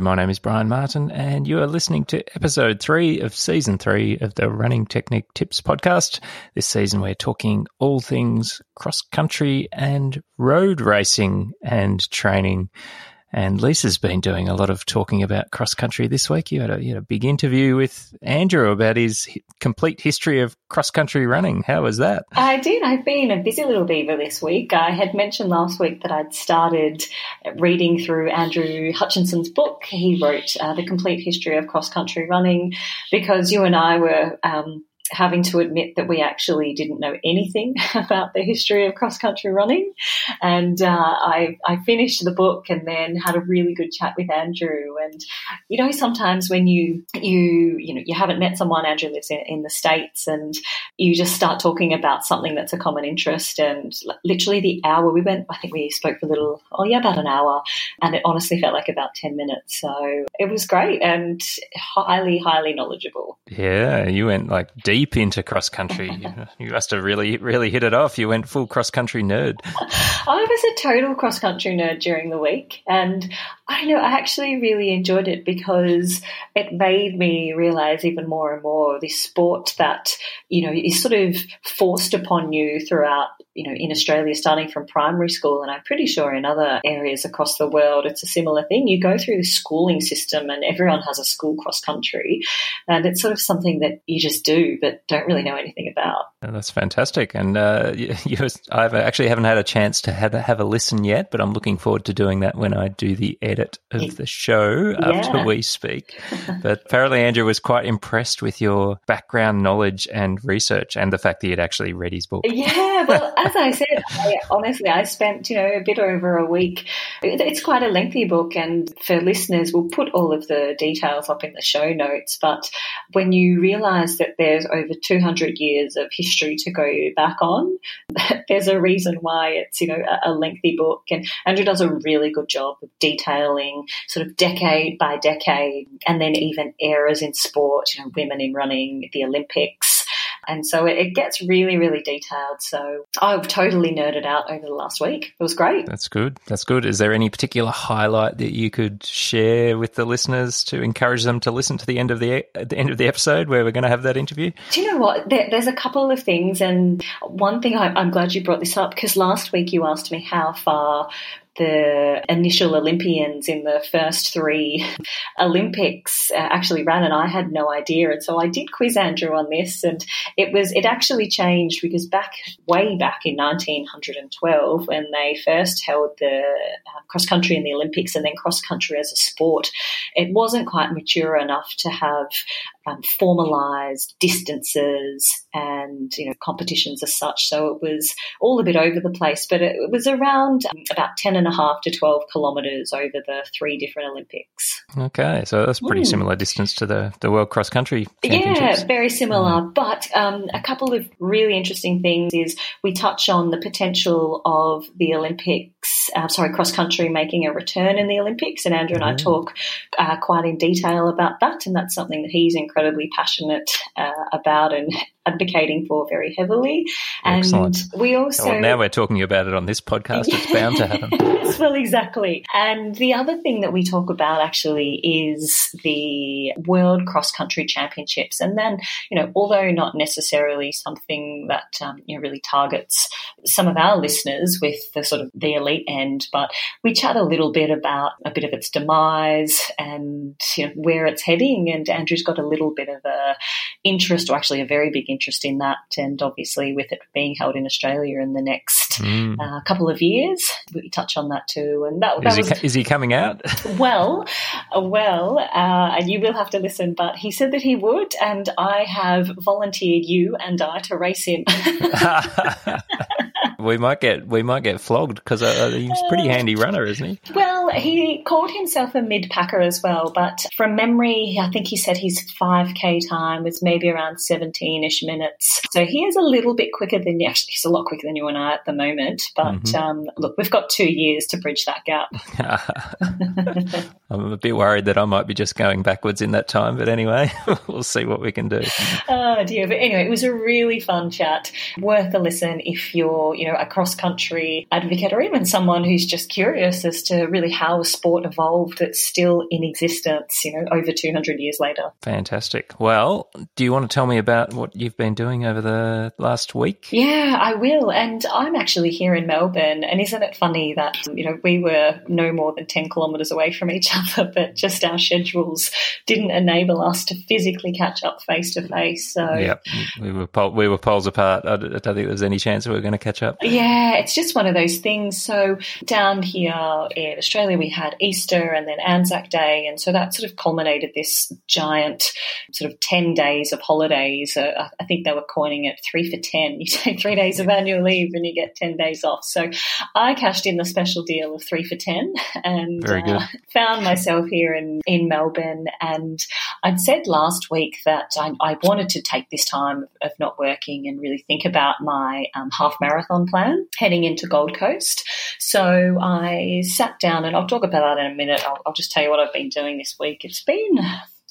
My name is Brian Martin, and you are listening to episode three of season three of the Running Technique Tips podcast. This season, we're talking all things cross country and road racing and training. And Lisa's been doing a lot of talking about cross country this week. You had, a, you had a big interview with Andrew about his complete history of cross country running. How was that? I did. I've been a busy little beaver this week. I had mentioned last week that I'd started reading through Andrew Hutchinson's book. He wrote uh, The Complete History of Cross Country Running because you and I were. Um, having to admit that we actually didn't know anything about the history of cross country running. And uh, I, I finished the book and then had a really good chat with Andrew. And you know, sometimes when you you you know you haven't met someone, Andrew lives in, in the states, and you just start talking about something that's a common interest. And literally the hour we went, I think we spoke for a little, oh yeah, about an hour, and it honestly felt like about ten minutes. So it was great and highly highly knowledgeable. Yeah, you went like deep deep into cross country. you must have really, really hit it off. You went full cross country nerd. I was a total cross country nerd during the week, and I know I actually really enjoyed it because it made me realize even more and more this sport that you know is sort of forced upon you throughout you know, in Australia, starting from primary school, and I'm pretty sure in other areas across the world, it's a similar thing. You go through the schooling system, and everyone has a school cross country, and it's sort of something that you just do, but don't really know anything about. And that's fantastic. And uh, I actually haven't had a chance to have, have, a listen yet, but I'm looking forward to doing that when I do the edit of the show yeah. after we speak. but apparently, Andrew was quite impressed with your background knowledge and research, and the fact that you'd actually read his book. Yeah, well, as I said, I, honestly, I spent you know a bit over a week. It's quite a lengthy book, and for listeners, we'll put all of the details up in the show notes. But when you realise that there's over 200 years of history to go back on, there's a reason why it's you know a, a lengthy book. And Andrew does a really good job of detailing sort of decade by decade, and then even eras in sport. You know, women in running, the Olympics and so it, it gets really, really detailed. So I've totally nerded out over the last week. It was great. That's good. That's good. Is there any particular highlight that you could share with the listeners to encourage them to listen to the end of the, the end of the episode where we're going to have that interview? Do you know what? There, there's a couple of things, and one thing I, I'm glad you brought this up because last week you asked me how far the initial Olympians in the first three Olympics uh, actually ran, and I had no idea. And so I did quiz Andrew on this, and it was it actually changed because back way back in 1912, when they first held the uh, cross country in the Olympics and then cross country as a sport, it wasn't quite mature enough to have um, formalized distances and you know competitions as such. So it was all a bit over the place, but it, was around um, about 10 and a half to 12 kilometres over the three different Olympics. Okay, so that's pretty mm. similar distance to the, the World Cross Country Yeah, very similar. Mm. But um, a couple of really interesting things is we touch on the potential of the Olympics, uh, sorry, cross country making a return in the Olympics. And Andrew and mm. I talk uh, quite in detail about that. And that's something that he's incredibly passionate uh, about and advocating for very heavily. And Excellent. we also. Well, now we're talking about it on this podcast. It's bound to happen. Yes, well, exactly. And the other thing that we talk about actually is the World Cross Country Championships. And then, you know, although not necessarily something that, um, you know, really targets some of our listeners with the sort of the elite end, but we chat a little bit about a bit of its demise and, you know, where it's heading. And Andrew's got a little bit of a interest, or actually a very big interest in that. And obviously, with it being held in Australia in the next mm. uh, couple of years, we touch on that too. And that, that is, was, he, is he coming out? well, uh, well, uh, and you will have to listen, but he said that he would, and I have volunteered you and I to race him. we might get we might get flogged because uh, he's a pretty handy runner, isn't he? Well, he called himself a mid packer as well, but from memory, I think he said his five k time was maybe around seventeen ish minutes. So he is a little bit quicker than you. Actually, he's a lot quicker than you and I at the moment. But mm-hmm. um, look, we've got two years to bridge that gap. I'm a bit worried that I might be just going backwards in that time, but anyway, we'll see what we can do. Oh dear! But anyway, it was a really fun chat. Worth a listen if you're you know a cross country advocate or even someone who's just curious as to really how a sport evolved that's still in existence, you know, over 200 years later. Fantastic. Well, do you want to tell me about what you've been doing over the last week? Yeah, I will. And I'm actually here in Melbourne. And isn't it funny that, you know, we were no more than 10 kilometres away from each other, but just our schedules didn't enable us to physically catch up face to face. So, yeah, we were, we were poles apart. I don't think there was any chance we were going to catch up. Yeah, it's just one of those things. So, down here in Australia, we had Easter and then Anzac Day. And so that sort of culminated this giant sort of 10 days of holidays. Uh, I think they were coining it three for 10. You take three days of annual leave and you get 10 days off. So I cashed in the special deal of three for 10 and uh, found myself here in, in Melbourne. And I'd said last week that I, I, wanted to take this time of not working and really think about my um, half marathon plan heading into Gold Coast. So I sat down and I'll talk about that in a minute. I'll, I'll just tell you what I've been doing this week. It's been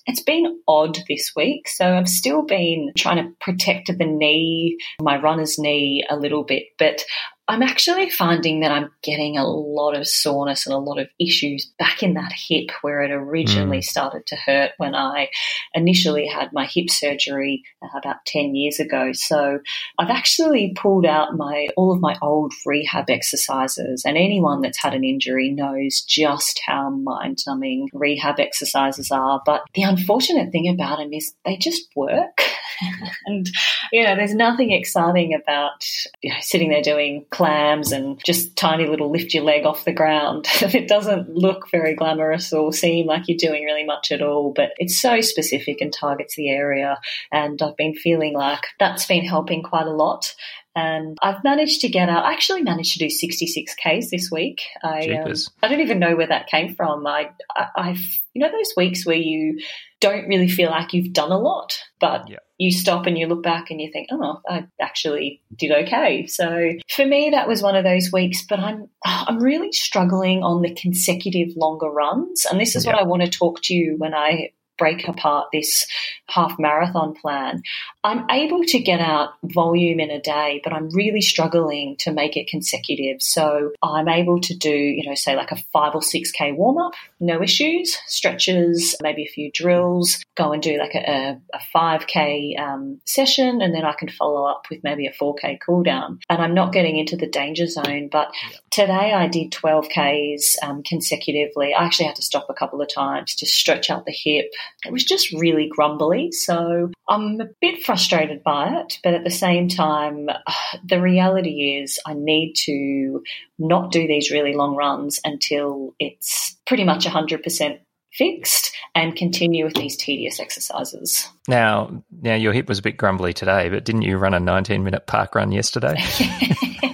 it's been odd this week. So I've still been trying to protect the knee, my runner's knee a little bit, but I'm actually finding that I'm getting a lot of soreness and a lot of issues back in that hip where it originally mm. started to hurt when I initially had my hip surgery uh, about 10 years ago. So I've actually pulled out my all of my old rehab exercises and anyone that's had an injury knows just how mind-numbing rehab exercises are, but the unfortunate thing about them is they just work. and you know, there's nothing exciting about you know, sitting there doing clams and just tiny little lift your leg off the ground. it doesn't look very glamorous or seem like you're doing really much at all, but it's so specific and targets the area. And I've been feeling like that's been helping quite a lot. And I've managed to get out. I actually managed to do 66 Ks this week. I, um, I don't even know where that came from. I, I, I've, you know, those weeks where you don't really feel like you've done a lot, but yeah. You stop and you look back and you think, oh, I actually did okay. So for me, that was one of those weeks, but I'm, I'm really struggling on the consecutive longer runs. And this is yeah. what I want to talk to you when I break apart this half marathon plan, I'm able to get out volume in a day, but I'm really struggling to make it consecutive. So I'm able to do, you know, say like a five or six K warm up, no issues, stretches, maybe a few drills, go and do like a, a 5K um, session, and then I can follow up with maybe a 4K cool down. And I'm not getting into the danger zone. But today I did 12Ks um, consecutively. I actually had to stop a couple of times to stretch out the hip it was just really grumbly. So I'm a bit frustrated by it, but at the same time, the reality is I need to not do these really long runs until it's pretty much 100% fixed and continue with these tedious exercises. Now, now your hip was a bit grumbly today, but didn't you run a 19 minute park run yesterday?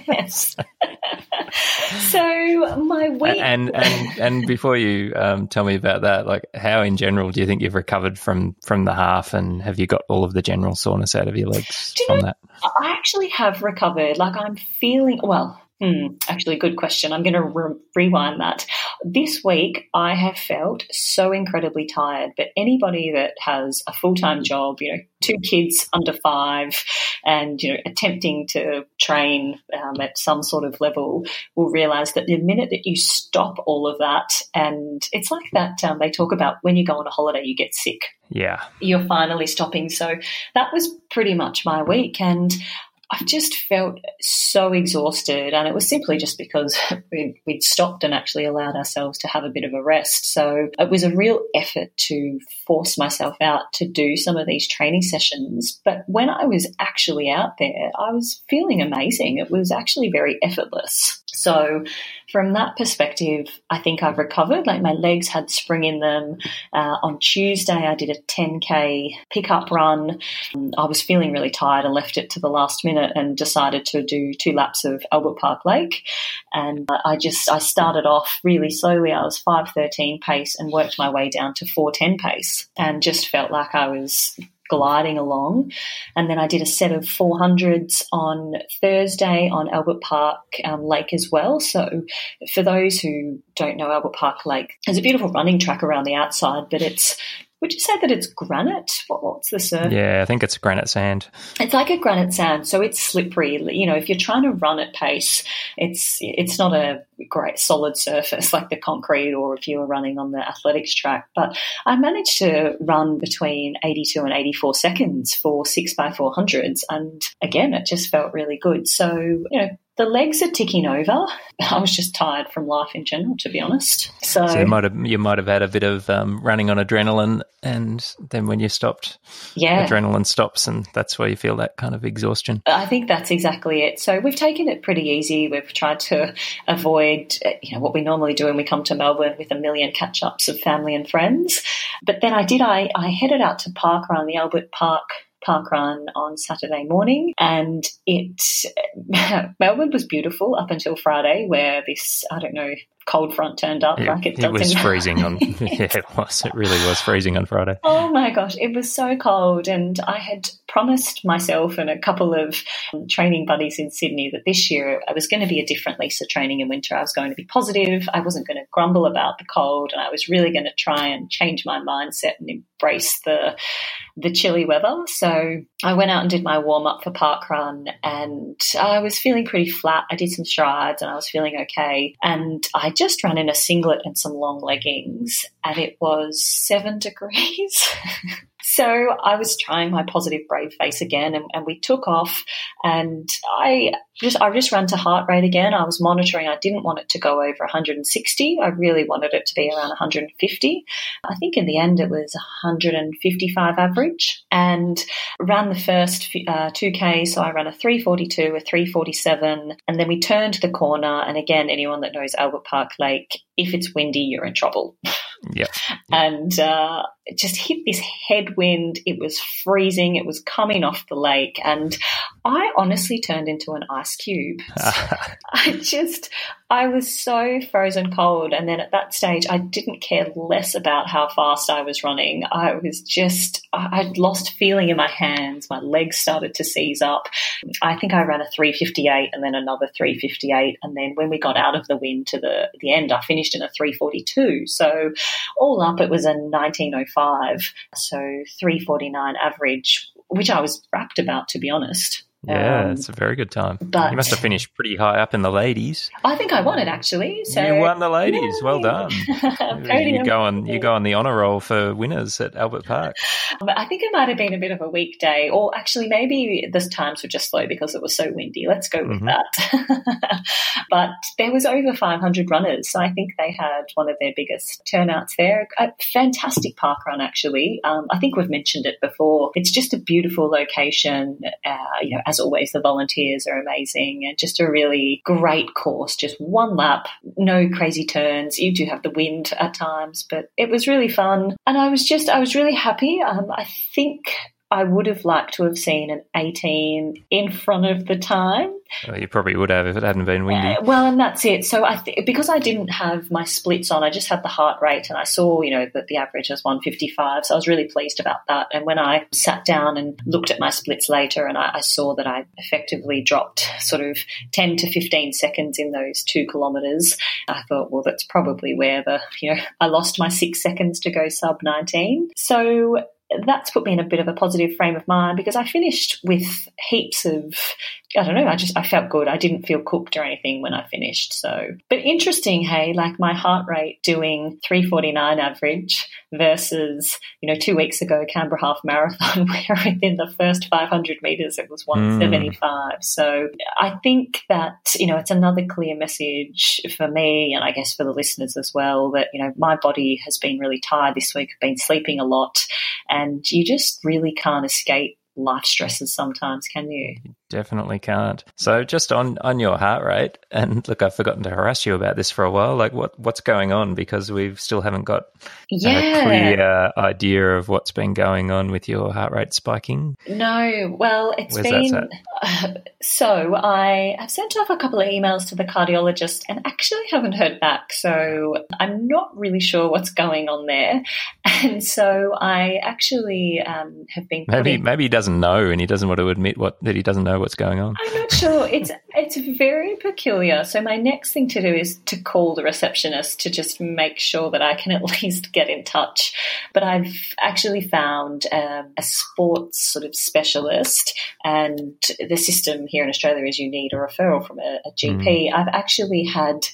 yes. so my weight and and and before you um, tell me about that, like how in general do you think you've recovered from from the half, and have you got all of the general soreness out of your legs from know, that? I actually have recovered. Like I'm feeling well. Hmm, actually, good question. I'm going to re- rewind that. This week, I have felt so incredibly tired. But anybody that has a full time job, you know, two kids under five, and you know, attempting to train um, at some sort of level, will realize that the minute that you stop all of that, and it's like that um, they talk about when you go on a holiday, you get sick. Yeah, you're finally stopping. So that was pretty much my week, and I just felt so exhausted, and it was simply just because we'd, we'd, stopped and actually allowed ourselves to have a bit of a rest. So it was a real effort to force myself out to do some of these training sessions. But when I was actually out there, I was feeling amazing. It was actually very effortless. So, from that perspective, I think I've recovered. Like my legs had spring in them. Uh, on Tuesday, I did a 10k pickup run. I was feeling really tired and left it to the last minute and decided to do two laps of Albert Park Lake. And I just I started off really slowly. I was 5:13 pace and worked my way down to 4:10 pace, and just felt like I was gliding along. And then I did a set of 400s on Thursday on Albert Park um, Lake as well. So for those who don't know Albert Park Lake, there's a beautiful running track around the outside, but it's would you say that it's granite? What, what's the surface? Yeah, I think it's granite sand. It's like a granite sand, so it's slippery. You know, if you're trying to run at pace, it's it's not a great solid surface like the concrete or if you were running on the athletics track. But I managed to run between 82 and 84 seconds for six by 400s. And again, it just felt really good. So, you know, the legs are ticking over. I was just tired from life in general, to be honest. So, so you might have you might have had a bit of um, running on adrenaline, and then when you stopped, yeah, adrenaline stops, and that's where you feel that kind of exhaustion. I think that's exactly it. So we've taken it pretty easy. We've tried to avoid, you know, what we normally do when we come to Melbourne with a million catch ups of family and friends. But then I did. I I headed out to park around the Albert Park park run on Saturday morning, and it Melbourne was beautiful up until Friday, where this I don't know cold front turned up. It, like it, it was freezing on. yeah, it was. It really was freezing on Friday. Oh my gosh, it was so cold, and I had promised myself and a couple of um, training buddies in Sydney that this year I was going to be a different Lisa training in winter. I was going to be positive. I wasn't going to grumble about the cold, and I was really going to try and change my mindset and embrace the the chilly weather. So I went out and did my warm up for park run, and I was feeling pretty flat. I did some strides, and I was feeling okay, and I just ran in a singlet and some long leggings, and it was seven degrees. so I was trying my positive brave face again, and, and we took off. And I just I just ran to heart rate again. I was monitoring. I didn't want it to go over 160. I really wanted it to be around 150. I think in the end it was 155 average, and ran the first uh, 2k. So I ran a 342, a 347, and then we turned the corner. And again, anyone that knows Albert Park Lake, if it's windy, you're in trouble. Yeah. and uh, it just hit this headwind. It was freezing. It was coming off the lake. And I honestly turned into an ice cube. I just, I was so frozen cold. And then at that stage, I didn't care less about how fast I was running. I was just, I'd lost feeling in my hands. My legs started to seize up. I think I ran a 358 and then another 358. And then when we got out of the wind to the, the end, I finished in a 342. So all up, it was a 1905. So 349 average, which I was rapt about, to be honest. Yeah, um, it's a very good time. But you must have finished pretty high up in the ladies. I think I won it actually. So you won the ladies. Well done. you go on. You go on the honour roll for winners at Albert Park. I think it might have been a bit of a weekday, or actually maybe the times were just slow because it was so windy. Let's go with mm-hmm. that. but there was over 500 runners, so I think they had one of their biggest turnouts there. A fantastic park run, actually. Um, I think we've mentioned it before. It's just a beautiful location. Uh, you know as always, the volunteers are amazing and just a really great course. Just one lap, no crazy turns. You do have the wind at times, but it was really fun. And I was just, I was really happy. Um, I think I would have liked to have seen an 18 in front of the time. Well, you probably would have if it hadn't been windy. Uh, well, and that's it. So I th- because I didn't have my splits on, I just had the heart rate, and I saw you know that the average was 155. So I was really pleased about that. And when I sat down and looked at my splits later, and I, I saw that I effectively dropped sort of 10 to 15 seconds in those two kilometres, I thought, well, that's probably where the you know I lost my six seconds to go sub 19. So that's put me in a bit of a positive frame of mind because I finished with heaps of I don't know, I just I felt good. I didn't feel cooked or anything when I finished. So but interesting, hey, like my heart rate doing 349 average versus, you know, two weeks ago Canberra half marathon where within the first 500 meters it was 175. Mm. So I think that, you know, it's another clear message for me and I guess for the listeners as well that, you know, my body has been really tired this week. I've been sleeping a lot and you just really can't escape life stresses sometimes, can you? Definitely can't. So just on on your heart rate, and look, I've forgotten to harass you about this for a while. Like, what what's going on? Because we still haven't got yeah. a clear idea of what's been going on with your heart rate spiking. No, well, it's Where's been uh, so. I have sent off a couple of emails to the cardiologist, and actually haven't heard back. So I'm not really sure what's going on there. And so I actually um, have been maybe maybe he doesn't know, and he doesn't want to admit what that he doesn't know know what's going on? I'm not sure. It's it's very peculiar. So my next thing to do is to call the receptionist to just make sure that I can at least get in touch. But I've actually found um, a sports sort of specialist, and the system here in Australia is you need a referral from a, a GP. Mm. I've actually had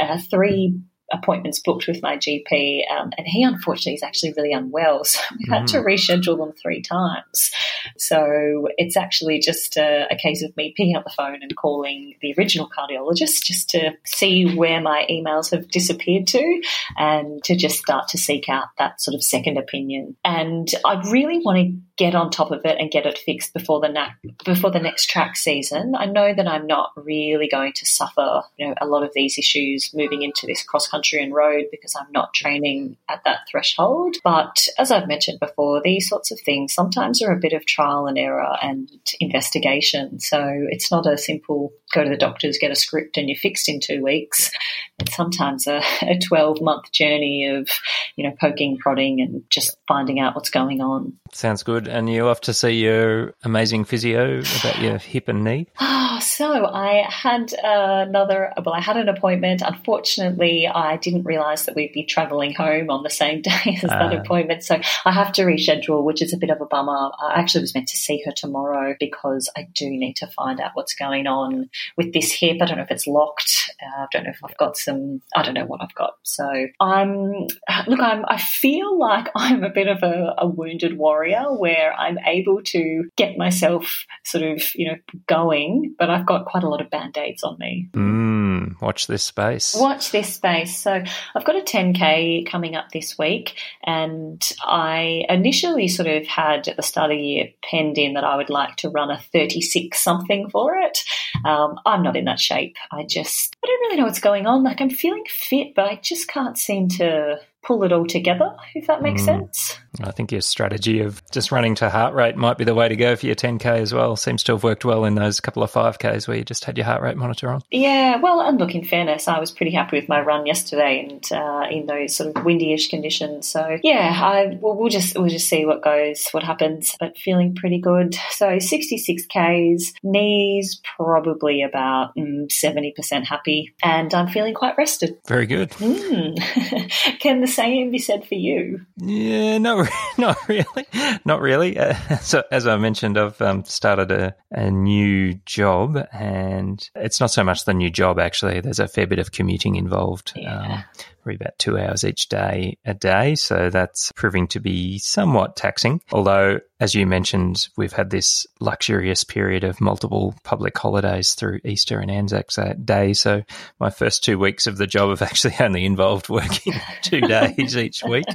uh, three appointments booked with my GP, um, and he unfortunately is actually really unwell, so we've had to mm. reschedule them three times. So it's actually just a, a, case of me picking up the phone and calling the original cardiologist just to see where my emails have disappeared to, and to just start to seek out that sort of second opinion. And I really want to get on top of it and get it fixed before the na- before the next track season. I know that I'm not really going to suffer, you know, a lot of these issues moving into this cross country and road because I'm not training at that threshold. But as I've mentioned before, these sorts of things sometimes are a bit of trial and error and investigation. So it's not a simple go to the doctors, get a script, and you're fixed in two weeks. It's sometimes a, a 12 month journey of, you know, poking, prodding, and just finding out what's going on. Sounds good. And you off to see your amazing physio about your hip and knee? Oh, so I had another, well, I had an appointment. Unfortunately, I didn't realize that we'd be traveling home on the same day as uh, that ah. appointment. So I have to reschedule, which is a bit of a bummer. I actually was meant to see her tomorrow because I do need to find out what's going on with this hip. I don't know if it's locked. Uh, I don't know if I've got some, I don't know what I've got. So I'm, look, I'm, I feel like I'm a bit of a, a wounded warrior where I'm able to get myself sort of, you know, going, but I've got quite a lot of band aids on me. Mm, watch this space. Watch this space. So I've got a 10K coming up this week, and I initially sort of had at the start of the year penned in that I would like to run a 36 something for it. Um, I'm not in that shape. I just, I don't really know what's going on. Like I'm feeling fit, but I just can't seem to pull it all together, if that makes mm. sense. I think your strategy of just running to heart rate might be the way to go for your 10K as well. Seems to have worked well in those couple of 5Ks where you just had your heart rate monitor on. Yeah, well, and look, in fairness, I was pretty happy with my run yesterday and uh, in those sort of windy-ish conditions. So yeah, I we'll, we'll just we'll just see what goes, what happens. But feeling pretty good. So 66 Ks, knees probably about mm, 70% happy, and I'm feeling quite rested. Very good. Mm. Can the same be said for you? Yeah, no, not really, not really. Uh, so as I mentioned, I've um, started a, a new job, and it's not so much the new job actually. There's a fair bit of commuting involved. Yeah. Um, probably about two hours each day a day. So that's proving to be somewhat taxing. Although, as you mentioned, we've had this luxurious period of multiple public holidays through Easter and Anzac Day. So my first two weeks of the job have actually only involved working two days each week.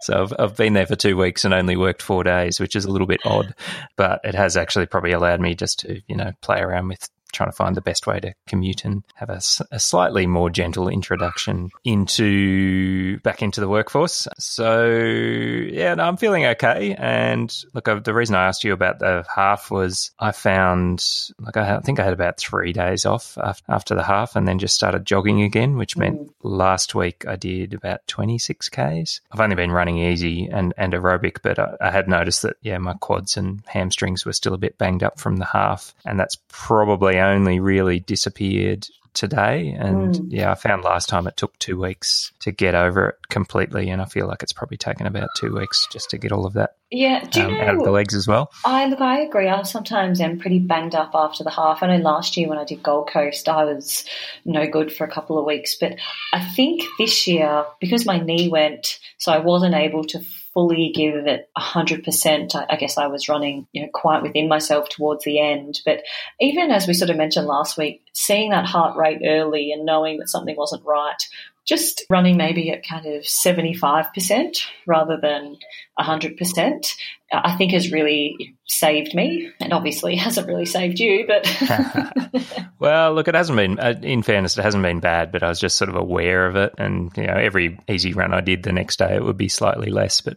so I've, I've been there for two weeks and only worked four days, which is a little bit odd, but it has actually probably allowed me just to, you know, play around with trying to find the best way to commute and have a, a slightly more gentle introduction into back into the workforce. So yeah, no, I'm feeling okay. And look, the reason I asked you about the half was I found like I think I had about three days off after the half, and then just started jogging again, which meant mm. last week I did about 26 k's. I've only been running easy and and aerobic, but I, I had noticed that yeah, my quads and hamstrings were still a bit banged up from the half, and that's probably only really disappeared today. And mm. yeah, I found last time it took two weeks to get over it completely. And I feel like it's probably taken about two weeks just to get all of that yeah, do you um, know, out of the legs as well. I look, I agree. I sometimes am pretty banged up after the half. I know last year when I did Gold Coast, I was no good for a couple of weeks, but I think this year because my knee went, so I wasn't able to fully give it hundred percent. I guess I was running, you know, quite within myself towards the end. But even as we sort of mentioned last week, seeing that heart rate early and knowing that something wasn't right just running maybe at kind of 75% rather than 100%, I think has really saved me. And obviously hasn't really saved you, but. well, look, it hasn't been, uh, in fairness, it hasn't been bad, but I was just sort of aware of it. And, you know, every easy run I did the next day, it would be slightly less. But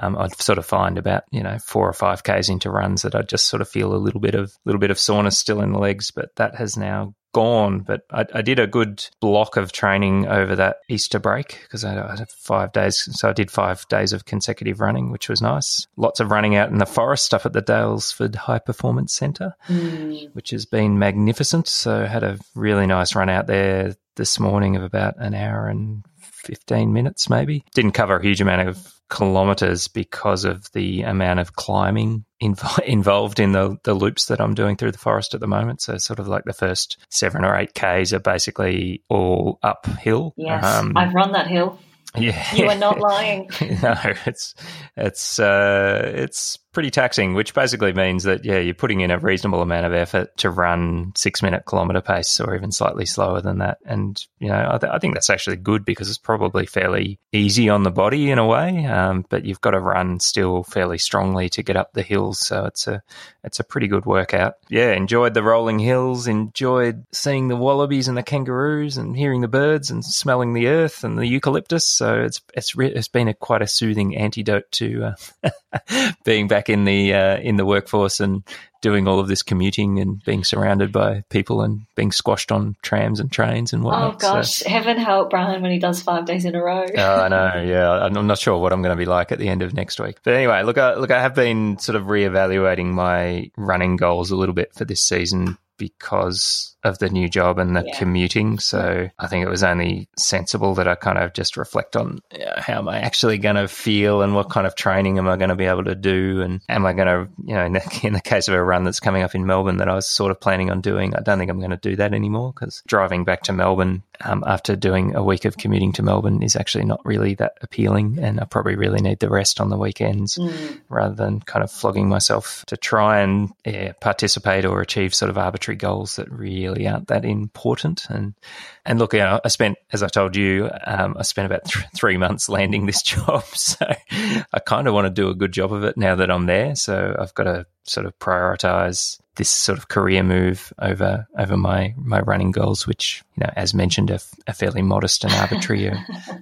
um, I'd sort of find about, you know, four or five Ks into runs that I'd just sort of feel a little bit of, little bit of soreness still in the legs. But that has now gone, but I, I, did a good block of training over that Easter break because I, I, had five days. So I did five days of consecutive running, which was nice. Lots of running out in the forest up at the Daylesford High Performance Centre, mm. which has been magnificent. So I had a really nice run out there this morning of about an hour and 15 minutes, maybe. Didn't cover a huge amount of kilometers because of the amount of climbing inv- involved in the, the loops that I'm doing through the forest at the moment. So, sort of like the first seven or eight Ks are basically all uphill. Yes, um, I've run that hill. Yeah, you are not lying. no, it's it's uh, it's pretty taxing, which basically means that, yeah, you're putting in a reasonable amount of effort to run six minute kilometer pace or even slightly slower than that. And, you know, I, th- I think that's actually good because it's probably fairly easy on the body in a way. Um, but you've got to run still fairly strongly to get up the hills. So it's a, it's a pretty good workout. Yeah. Enjoyed the rolling hills, enjoyed seeing the wallabies and the kangaroos and hearing the birds and smelling the earth and the eucalyptus. So it's, it's, re- it's been a quite a soothing antidote to uh, being back back in the uh, in the workforce and doing all of this commuting and being surrounded by people and being squashed on trams and trains and whatnot. Oh gosh, so, heaven help Brian when he does five days in a row. oh, I know. Yeah, I'm not sure what I'm going to be like at the end of next week. But anyway, look, I, look, I have been sort of reevaluating my running goals a little bit for this season because of the new job and the yeah. commuting. So I think it was only sensible that I kind of just reflect on how am I actually going to feel and what kind of training am I going to be able to do? And am I going to, you know, in the, in the, case of a run that's coming up in Melbourne that I was sort of planning on doing, I don't think I'm going to do that anymore because driving back to Melbourne um, after doing a week of commuting to Melbourne is actually not really that appealing. And I probably really need the rest on the weekends mm. rather than kind of flogging myself to try and yeah, participate or achieve sort of arbitrary goals that really really aren't that important. And and look, you know, I spent, as I told you, um, I spent about th- three months landing this job, so I kind of want to do a good job of it now that I'm there. So I've got to sort of prioritize this sort of career move over over my my running goals, which you know, as mentioned, are, are fairly modest and arbitrary,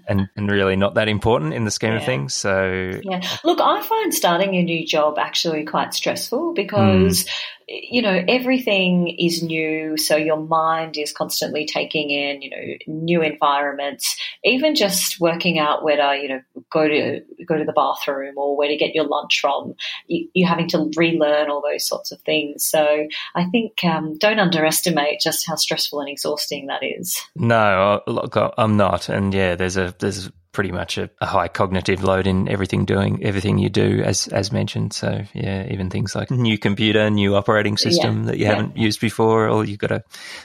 and and really not that important in the scheme yeah. of things. So yeah, look, I find starting a new job actually quite stressful because. Mm you know, everything is new. So your mind is constantly taking in, you know, new environments, even just working out where to, you know, go to, go to the bathroom or where to get your lunch from. You, are having to relearn all those sorts of things. So I think, um, don't underestimate just how stressful and exhausting that is. No, look, I'm not. And yeah, there's a, there's pretty much a, a, high cognitive load in everything doing everything you do as as mentioned so yeah even things like new computer new operating system yeah. that you yeah. haven't used before or you've got to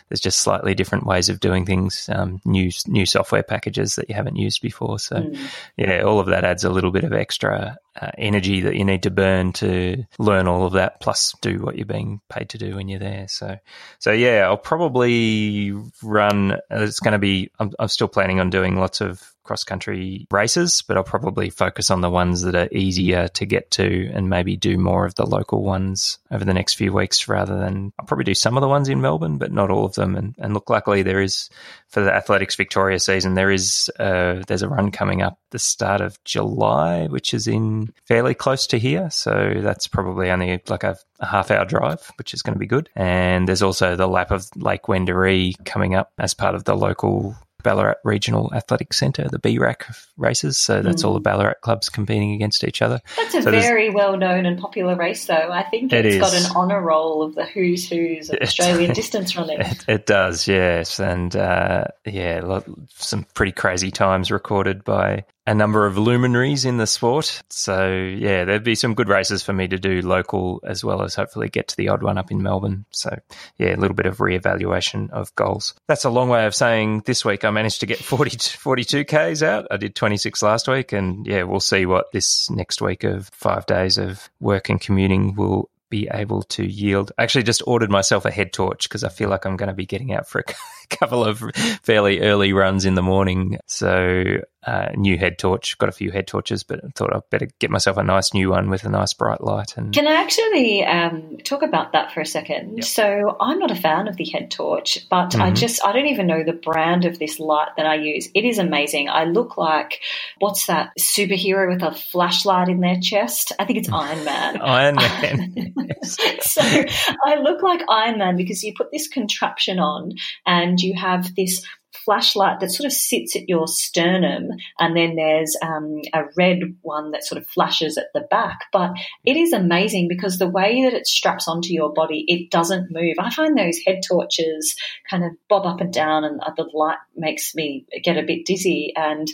there's just slightly different ways of doing things um, new new software packages that you haven't used before so mm. yeah all of that adds a little bit of extra uh, energy that you need to burn to learn all of that plus do what you're being paid to do when you're there so so yeah I'll probably run it's going to be I'm, I'm still planning on doing lots of cross country races, but I'll probably focus on the ones that are easier to get to and maybe do more of the local ones over the next few weeks rather than I'll probably do some of the ones in Melbourne, but not all of them. And, and look, luckily there is for the Athletics Victoria season, there is uh, there's a run coming up the start of July, which is in fairly close to here. So that's probably only like a, a half hour drive, which is going to be good. And there's also the lap of Lake Wendouree coming up as part of the local Ballarat Regional Athletic Centre, the BRAC races. So that's mm. all the mm. Ballarat clubs competing against each other. That's a so very well known and popular race, though. I think it's got an honour roll of the who's who's of Australian distance running. It, it, does, yes. And uh, yeah, some pretty crazy times recorded by a number of luminaries in the sport. So yeah, there'd be some good races for me to do local as well as hopefully get to the odd one up in Melbourne. So yeah, a little bit of reevaluation of goals. That's a long way of saying this week I managed to get 40, 42 Ks out. I did 26 last week and yeah, we'll see what this next week of five days of work and commuting will be able to yield. I actually just ordered myself a head torch because I feel like I'm going to be getting out for a couple of fairly early runs in the morning. So uh, new head torch. Got a few head torches, but I thought I'd better get myself a nice new one with a nice bright light. And can I actually um, talk about that for a second? Yep. So I'm not a fan of the head torch, but mm-hmm. I just I don't even know the brand of this light that I use. It is amazing. I look like what's that superhero with a flashlight in their chest? I think it's Iron Man. Iron Man. so I look like Iron Man because you put this contraption on and you have this flashlight that sort of sits at your sternum, and then there's um, a red one that sort of flashes at the back. But it is amazing because the way that it straps onto your body, it doesn't move. I find those head torches kind of bob up and down, and the light makes me get a bit dizzy. And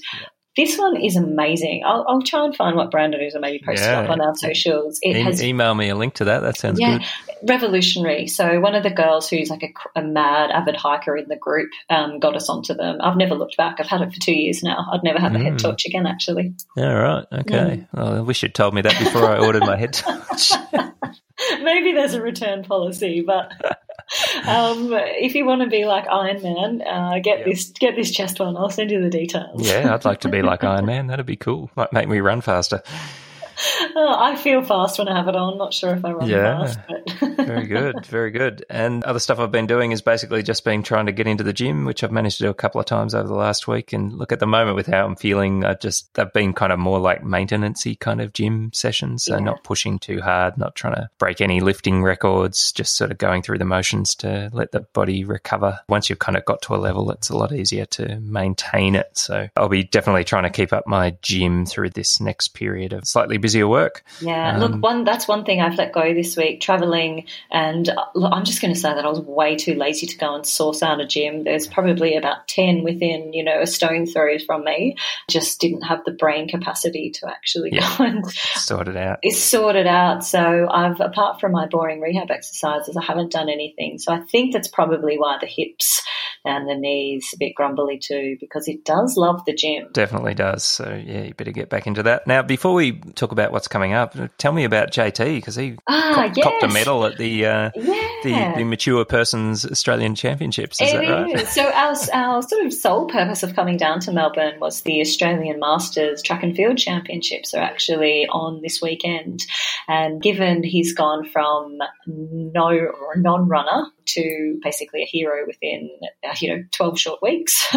this one is amazing. I'll, I'll, try and find what brand it is and maybe post yeah. it up on our socials. It e- has email me a link to that. That sounds yeah, good. Revolutionary. So one of the girls who's like a, a mad avid hiker in the group um, got us onto them. I've never looked back. I've had it for two years now. I'd never have mm. a head mm. torch again. Actually. All right. Okay. Mm. Well, I wish you'd told me that before I ordered my head torch. maybe there's a return policy, but um, if you want to be like Iron Man, uh, get yep. this get this chest one. I'll send you the details. yeah, I'd like to be like Iron Man. That'd be cool. Might make me run faster. Oh, I feel fast when I have it on. Not sure if I run yeah, fast. But. very good, very good. And other stuff I've been doing is basically just been trying to get into the gym, which I've managed to do a couple of times over the last week. And look at the moment with how I'm feeling, I just they've been kind of more like maintenancey kind of gym sessions. So yeah. not pushing too hard, not trying to break any lifting records, just sort of going through the motions to let the body recover. Once you've kind of got to a level, it's a lot easier to maintain it. So I'll be definitely trying to keep up my gym through this next period of slightly busier work. Yeah, um, look, one that's one thing I've let go this week, traveling, and look, I'm just going to say that I was way too lazy to go and source out a gym. There's probably about ten within, you know, a stone throw from me. Just didn't have the brain capacity to actually yeah, go and sort it out. It's sorted out. So I've, apart from my boring rehab exercises, I haven't done anything. So I think that's probably why the hips and the knees a bit grumbly too, because it does love the gym. Definitely does. So yeah, you better get back into that. Now, before we talk about what's coming up, tell me about JT because he ah, cop- yes. copped a medal at the, uh, yeah. the, the mature persons Australian Championships. Is it that right? Is. So our our sort of sole purpose of coming down to Melbourne was the Australian Masters Track and Field Championships are actually on this weekend, and given he's gone from no or non runner to basically a hero within uh, you know 12 short weeks.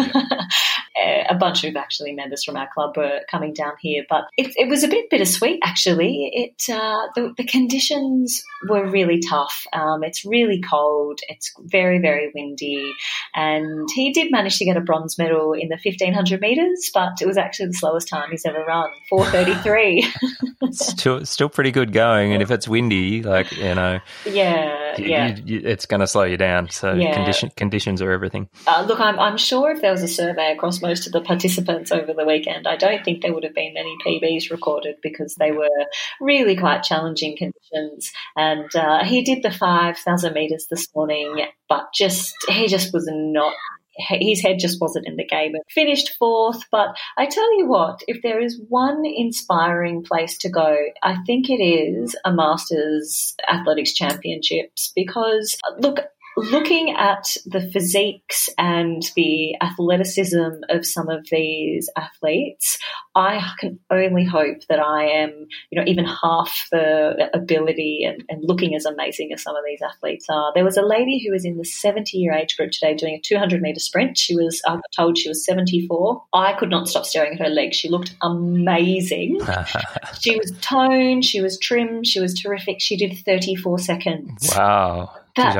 a bunch of actually members from our club were coming down here, but it, it was a bit bittersweet actually. It uh, the, the, conditions were really tough. Um, it's really cold. It's very very windy, and he did manage to get a bronze medal in the 1500 meters, but it was actually the slowest time he's ever run, 433. still still pretty good going, and if it's windy, like you know, yeah, you, yeah, you, it's going to slow you down. So yeah. condition, conditions are everything. Uh, look, I'm, I'm sure if there was a survey across most of the participants over the weekend, I don't think there would have been many PBs recorded because they were really quite challenging conditions. And uh, he did the 5,000 metres this morning, but just he just was not his head just wasn't in the game. Finished fourth, but I tell you what, if there is one inspiring place to go, I think it is a Masters Athletics Championships because look, looking at the physiques and the athleticism of some of these athletes, I can only hope that I am, you know, even half the ability and, and looking as amazing as some of these athletes are. There was a lady who was in the 70 year age group today doing a 200 meter sprint. She was, I got told she was 74. I could not stop staring at her legs. She looked amazing. she was toned, she was trim, she was terrific. She did 34 seconds. Wow.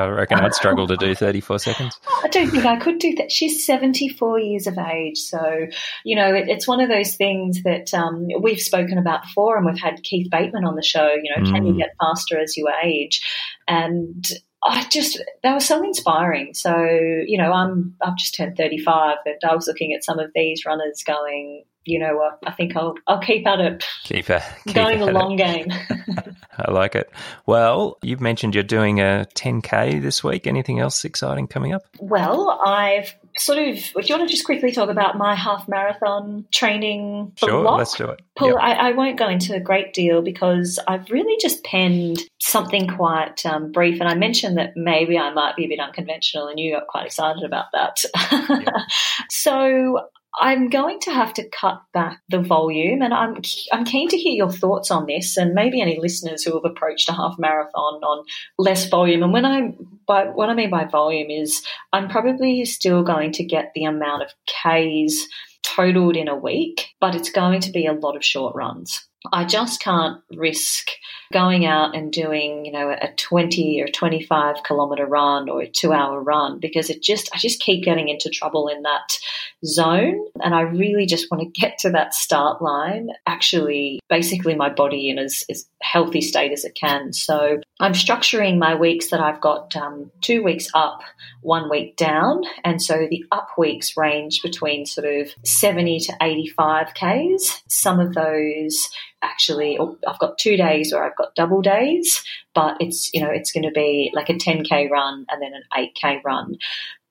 I reckon I'd struggle to do 34 seconds. I don't think I could do that. She's 74 years of age. So, you know, it, it's one of those things that um, we've spoken about before, and we've had Keith Bateman on the show. You know, mm. can you mm. get faster as you age? And I just they were so inspiring. So you know, I'm I've just turned 35, and I was looking at some of these runners going, you know what? I think I'll I'll keep at it. Keep, it, keep going the long it. game. I like it. Well, you've mentioned you're doing a 10k this week. Anything else exciting coming up? Well, I've sort of. Do you want to just quickly talk about my half marathon training? Sure, block? let's do it. Paul, yep. I, I, won't go into a great deal because I've really just penned something quite um, brief, and I mentioned that maybe I might be a bit unconventional, and you got quite excited about that. Yep. so I'm going to have to cut back the volume, and I'm I'm keen to hear your thoughts on this, and maybe any listeners who have approached a half marathon on less volume. And when I by what I mean by volume is I'm probably still going to get the amount of Ks totaled in a week, but it's going to be a lot of short runs. I just can't risk going out and doing, you know, a 20 or 25 kilometer run or a two hour run because it just, I just keep getting into trouble in that zone. And I really just want to get to that start line, actually, basically my body in as, as healthy state as it can. So I'm structuring my weeks that I've got um, two weeks up, one week down. And so the up weeks range between sort of 70 to 85 Ks. Some of those actually, oh, I've got two days or I've got double days, but it's, you know, it's going to be like a 10K run and then an 8K run.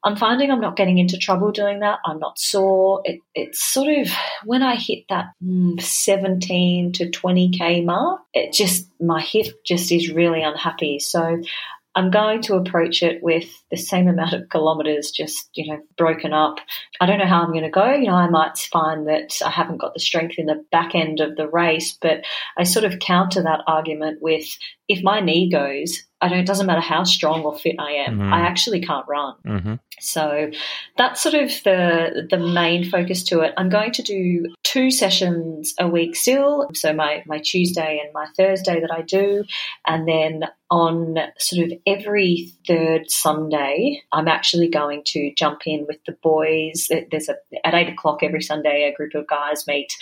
I'm finding I'm not getting into trouble doing that. I'm not sore. It, it's sort of when I hit that mm, 17 to 20k mark, it just my hip just is really unhappy. So I'm going to approach it with the same amount of kilometers, just, you know, broken up. I don't know how I'm going to go. You know, I might find that I haven't got the strength in the back end of the race, but I sort of counter that argument with if my knee goes, I don't, it doesn't matter how strong or fit I am, mm-hmm. I actually can't run. Mm-hmm. So that's sort of the the main focus to it. I'm going to do two sessions a week still. So my, my Tuesday and my Thursday that I do. And then on sort of every third Sunday, I'm actually going to jump in with the boys. There's a at eight o'clock every Sunday, a group of guys meet,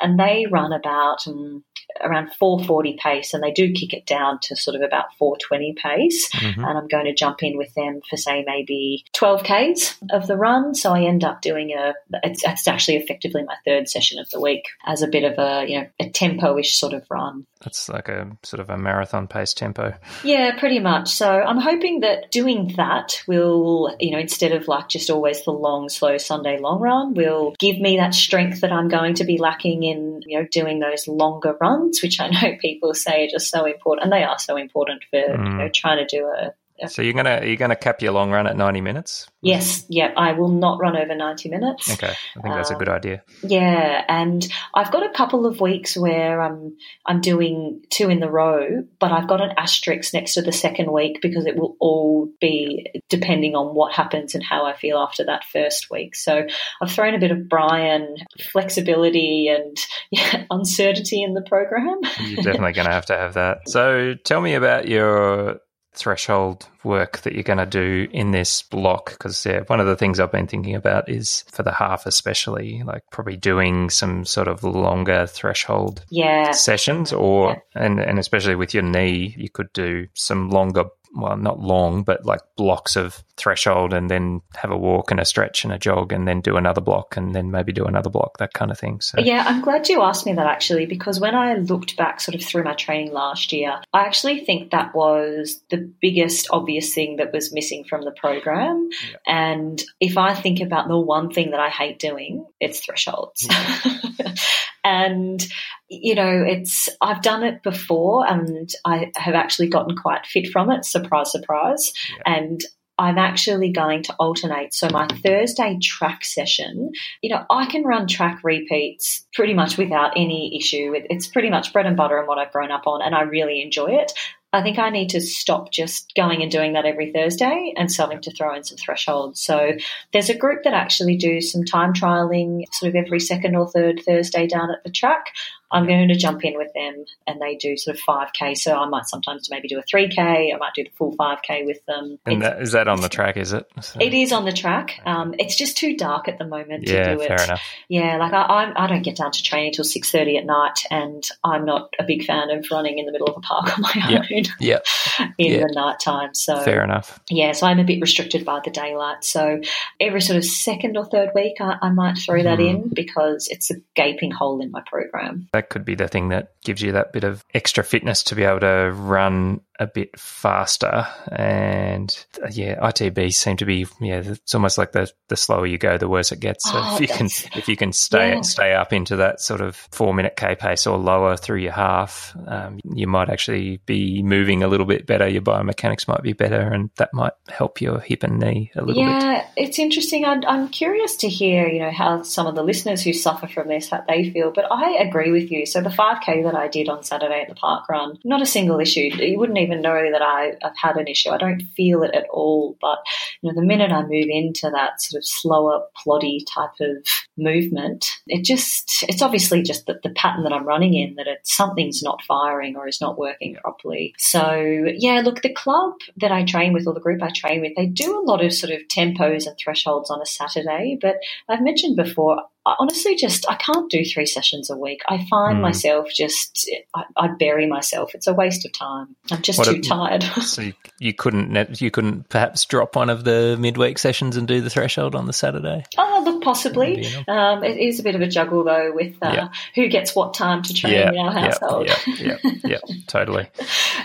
and they run about um, around 440 pace, and they do kick it down to sort of about 420 pace. Mm-hmm. And I'm going to jump in with them for say maybe 12 k's of the run. So I end up doing a. It's, it's actually effectively my third session of the week as a bit of a you know a tempo-ish sort of run. That's like a sort of a marathon pace tempo. Yeah, pretty much. So I'm hoping that doing that will, you know, instead of like just always the long, slow Sunday long run, will give me that strength that I'm going to be lacking in, you know, doing those longer runs, which I know people say are just so important, and they are so important for, mm. you know, trying to do a so you're gonna you're gonna cap your long run at 90 minutes? Yes, yeah. I will not run over 90 minutes. Okay, I think that's um, a good idea. Yeah, and I've got a couple of weeks where I'm I'm doing two in the row, but I've got an asterisk next to the second week because it will all be depending on what happens and how I feel after that first week. So I've thrown a bit of Brian flexibility and yeah, uncertainty in the program. You're definitely going to have to have that. So tell me about your threshold work that you're going to do in this block because yeah, one of the things I've been thinking about is for the half especially like probably doing some sort of longer threshold yeah. sessions or yeah. and and especially with your knee you could do some longer well, not long, but like blocks of threshold and then have a walk and a stretch and a jog and then do another block and then maybe do another block, that kind of thing. So Yeah, I'm glad you asked me that actually, because when I looked back sort of through my training last year, I actually think that was the biggest obvious thing that was missing from the program. Yeah. And if I think about the one thing that I hate doing, it's thresholds. Yeah. and you know it's i've done it before and i have actually gotten quite fit from it surprise surprise yeah. and I'm actually going to alternate. So my Thursday track session, you know, I can run track repeats pretty much without any issue. It's pretty much bread and butter and what I've grown up on, and I really enjoy it. I think I need to stop just going and doing that every Thursday and starting to throw in some thresholds. So there's a group that actually do some time trialing sort of every second or third Thursday down at the track. I'm going to jump in with them and they do sort of 5K. So I might sometimes maybe do a 3K. I might do the full 5K with them. And that, is that on the track, is it? So. It is on the track. Um, it's just too dark at the moment yeah, to do it. Fair enough. Yeah, like I, I, I don't get down to training until 6.30 at night and I'm not a big fan of running in the middle of a park on my yep. own yep. in yep. the night time. So Fair enough. Yeah, so I'm a bit restricted by the daylight. So every sort of second or third week, I, I might throw that mm. in because it's a gaping hole in my program. That could be the thing that gives you that bit of extra fitness to be able to run a bit faster. And uh, yeah, ITB seem to be yeah, it's almost like the the slower you go, the worse it gets. So Oh, if you can if you can stay Yeah. stay up into that sort of four minute k pace or lower through your half, um, you might actually be moving a little bit better. Your biomechanics might be better, and that might help your hip and knee a little bit. Yeah, it's interesting. I'm, I'm curious to hear, you know, how some of the listeners who suffer from this, how they feel. But I agree with you. So the 5K that I did on Saturday at the park run, not a single issue. You wouldn't even know that I, I've had an issue. I don't feel it at all. But, you know, the minute I move into that sort of slower, ploddy type of movement, it just, it's obviously just the, the pattern that I'm running in that it, something's not firing or is not working properly. So, yeah, look, the club that I train with or the group I train with, they do a lot of sort of tempos and thresholds on a Saturday. But I've mentioned before, I honestly just I can't do three sessions a week. I find Mm. myself just I, I bury myself. It's a waste of time. I'm just What too a- tired. So you, you couldn't you couldn't perhaps drop one of the midweek sessions and do the threshold on the Saturday. oh, look, possibly. Um, it is a bit of a juggle though with uh, Yeah. who gets what time to train Yeah, in our yeah, household. yeah, yeah, yeah, totally.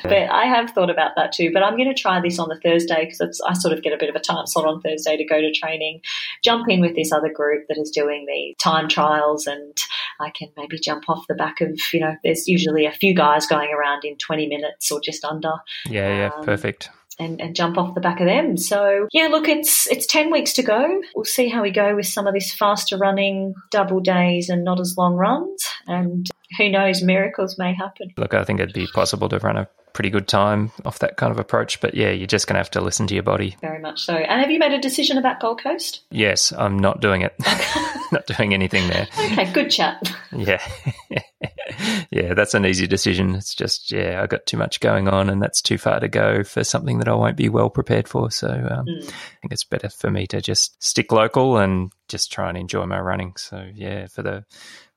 But I have thought about that too. But I'm going to try this on the Thursday because I sort of get a bit of a time slot on Thursday to go to training. Jump in with this other group that is doing the time trials, and I can maybe jump off the back of you know. There's usually a few guys going around in 20 minutes or just under. Yeah, yeah, Um, perfect. And, and jump off the back of them. So yeah, look, it's it's ten weeks to go. We'll see how we go with some of this faster running, double days, and not as long runs. And who knows, miracles may happen. Look, I think it'd be possible to run a pretty good time off that kind of approach, but yeah, you're just going to have to listen to your body. Very much so. And have you made a decision about Gold Coast? Yes, I'm not doing it. not doing anything there. Okay, good chat. Yeah. yeah, that's an easy decision. It's just, yeah, I got too much going on and that's too far to go for something that I won't be well prepared for. So um, Mm. I think it's better for me to just stick local and just try and enjoy my running. So yeah, for the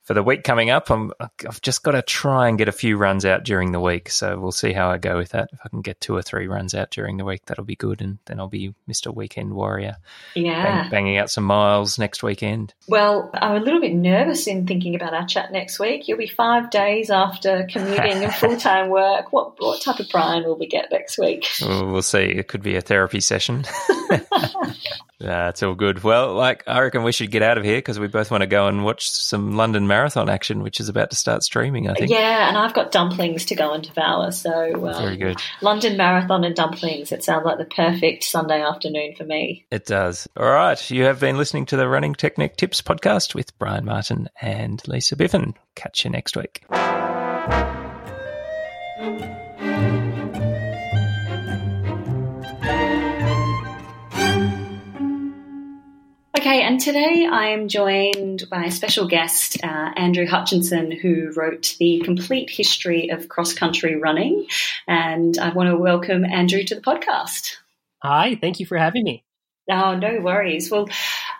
for the week coming up, I'm, I've just got to try and get a few runs out during the week. So we'll see how I go with that. If I can get two or three runs out during the week, that'll be good. And then I'll be Mr. Weekend Warrior, Yeah. bang, banging out some miles next weekend. Well, I'm a little bit nervous in thinking about our chat next week. You'll be five days after commuting and full time work. What what type of Brian will we get next week? We'll, we'll see. It could be a therapy session. Nah, it's all good. Well, like I reckon we should get out of here because we both want to go and watch some London Marathon action, which is about to start streaming. I think. Yeah, and I've got dumplings to go and devour. So um, Very good. London Marathon and dumplings. It sounds like the perfect Sunday afternoon for me. It does. All right. You have been listening to the Running Technique Tips podcast with Brian Martin and Lisa Biffin. Catch you next week. Okay, and today I am joined by a special guest, uh, Andrew Hutchinson, who wrote the complete history of cross country running. And I want to welcome Andrew to the podcast. Hi, thank you for having me. Oh, no worries. Well,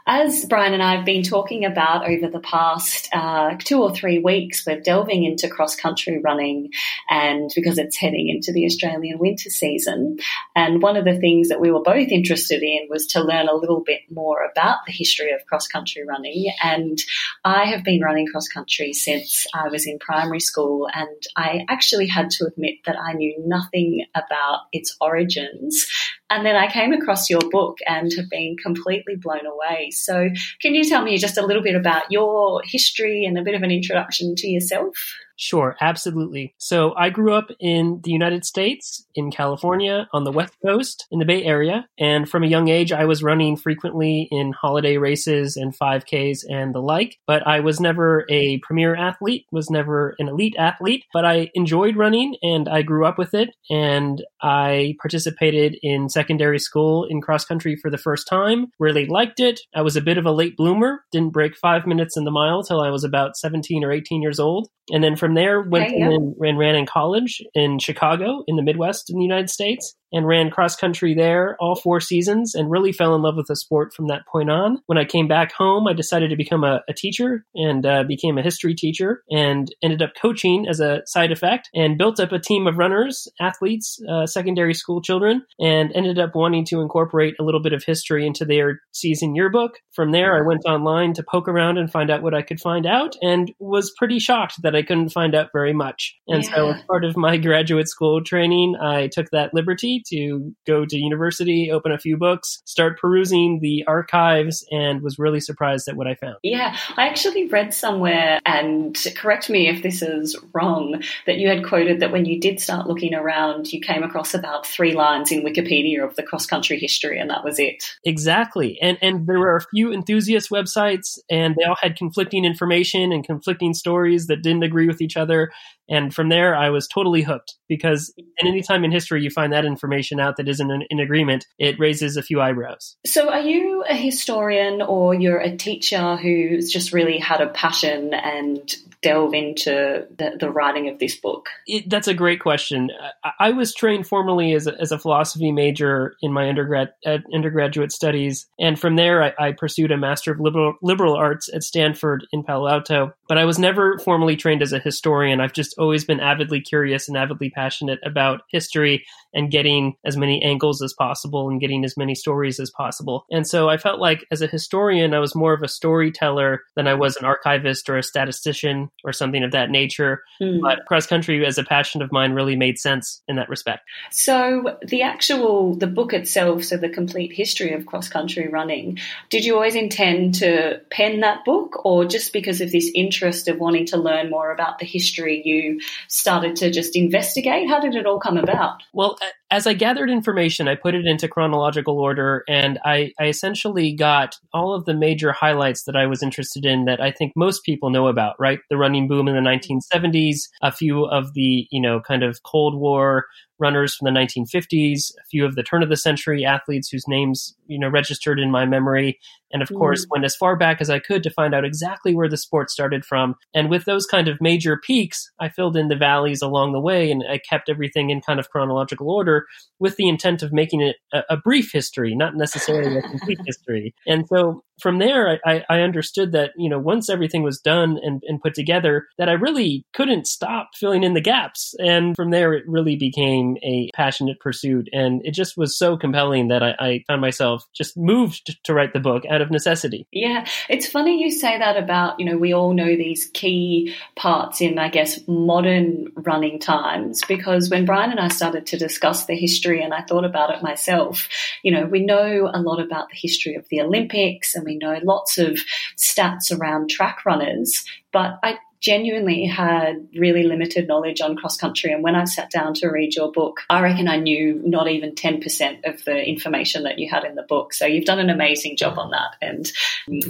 as Brian and I have been talking about over the past uh, two or three weeks, we're delving into cross country running, and because it's heading into the Australian winter season. And one of the things that we were both interested in was to learn a little bit more about the history of cross country running. And I have been running cross country since I was in primary school, and I actually had to admit that I knew nothing about its origins. And then I came across your book and have been completely blown away. So, can you tell me just a little bit about your history and a bit of an introduction to yourself? Sure, absolutely. So I grew up in the United States, in California, on the West Coast, in the Bay Area. And from a young age, I was running frequently in holiday races and 5Ks and the like. But I was never a premier athlete, was never an elite athlete. But I enjoyed running and I grew up with it. And I participated in secondary school in cross country for the first time, really liked it. I was a bit of a late bloomer, didn't break five minutes in the mile till I was about 17 or 18 years old. And then from there, went and, and ran in college in Chicago in the Midwest in the United States. And ran cross country there all four seasons and really fell in love with the sport from that point on. When I came back home, I decided to become a, a teacher and uh, became a history teacher and ended up coaching as a side effect and built up a team of runners, athletes, uh, secondary school children, and ended up wanting to incorporate a little bit of history into their season yearbook. From there, I went online to poke around and find out what I could find out and was pretty shocked that I couldn't find out very much. And yeah. so, as part of my graduate school training, I took that liberty to go to university, open a few books, start perusing the archives, and was really surprised at what I found. Yeah, I actually read somewhere, and correct me if this is wrong, that you had quoted that when you did start looking around, you came across about three lines in Wikipedia of the cross country history, and that was it. Exactly. And, and there were a few enthusiast websites, and they all had conflicting information and conflicting stories that didn't agree with each other. And from there, I was totally hooked because at any time in history you find that information out that isn't in, in, agreement, it raises a few eyebrows. So, are you a historian or you're a teacher who's just really had a passion and delve into the, the writing of this book? It, that's a great question. I, I was trained formally as a, as a, philosophy major in my undergrad undergraduate studies, and from there I, I pursued a master of liberal liberal arts at Stanford in Palo Alto. But I was never formally trained as a historian. I've just always been avidly curious and avidly passionate about history and getting as many angles as possible and getting as many stories as possible. And so I felt like as a historian, I was more of a storyteller than I was an archivist or a statistician or something of that nature. Mm. But cross country as a passion of mine really made sense in that respect. So the actual the book itself, so the complete history of cross country running, did you always intend to pen that book or just because of this interest of wanting to learn more about the history you started to just investigate? How did it all come about? Well, as I gathered information, I put it into chronological order and I, I, essentially got all of the major highlights that I was interested in that I think most people know about, right? The running boom in the 1970s, a few of the, you know, kind of Cold War runners from the 1950s, a few of the turn of the century athletes whose names, you know, registered in my memory. And of mm. course, went as far back as I could to find out exactly where the sport started from. And with those kind of major peaks, I filled in the valleys along the way and I kept everything in kind of chronological order with the intent of making it a, a brief history, not necessarily a complete history. And so from there, I, I, understood that, you know, once everything was done and, and put together, that I really couldn't stop filling in the gaps. And from there, it really became a passionate pursuit. And it just was so compelling that I, I found myself just moved to write the book out of necessity. Yeah. It's funny you say that about, you know, we all know these key parts in, I guess, modern running times, because when Brian and I started to discuss the history and I thought about it myself, you know, we know a lot about the history of the Olympics and we know lots of stats around track runners, but I genuinely had really limited knowledge on cross country. And when I sat down to read your book, I reckon I knew not even 10% of the information that you had in the book. So you've done an amazing job on that. And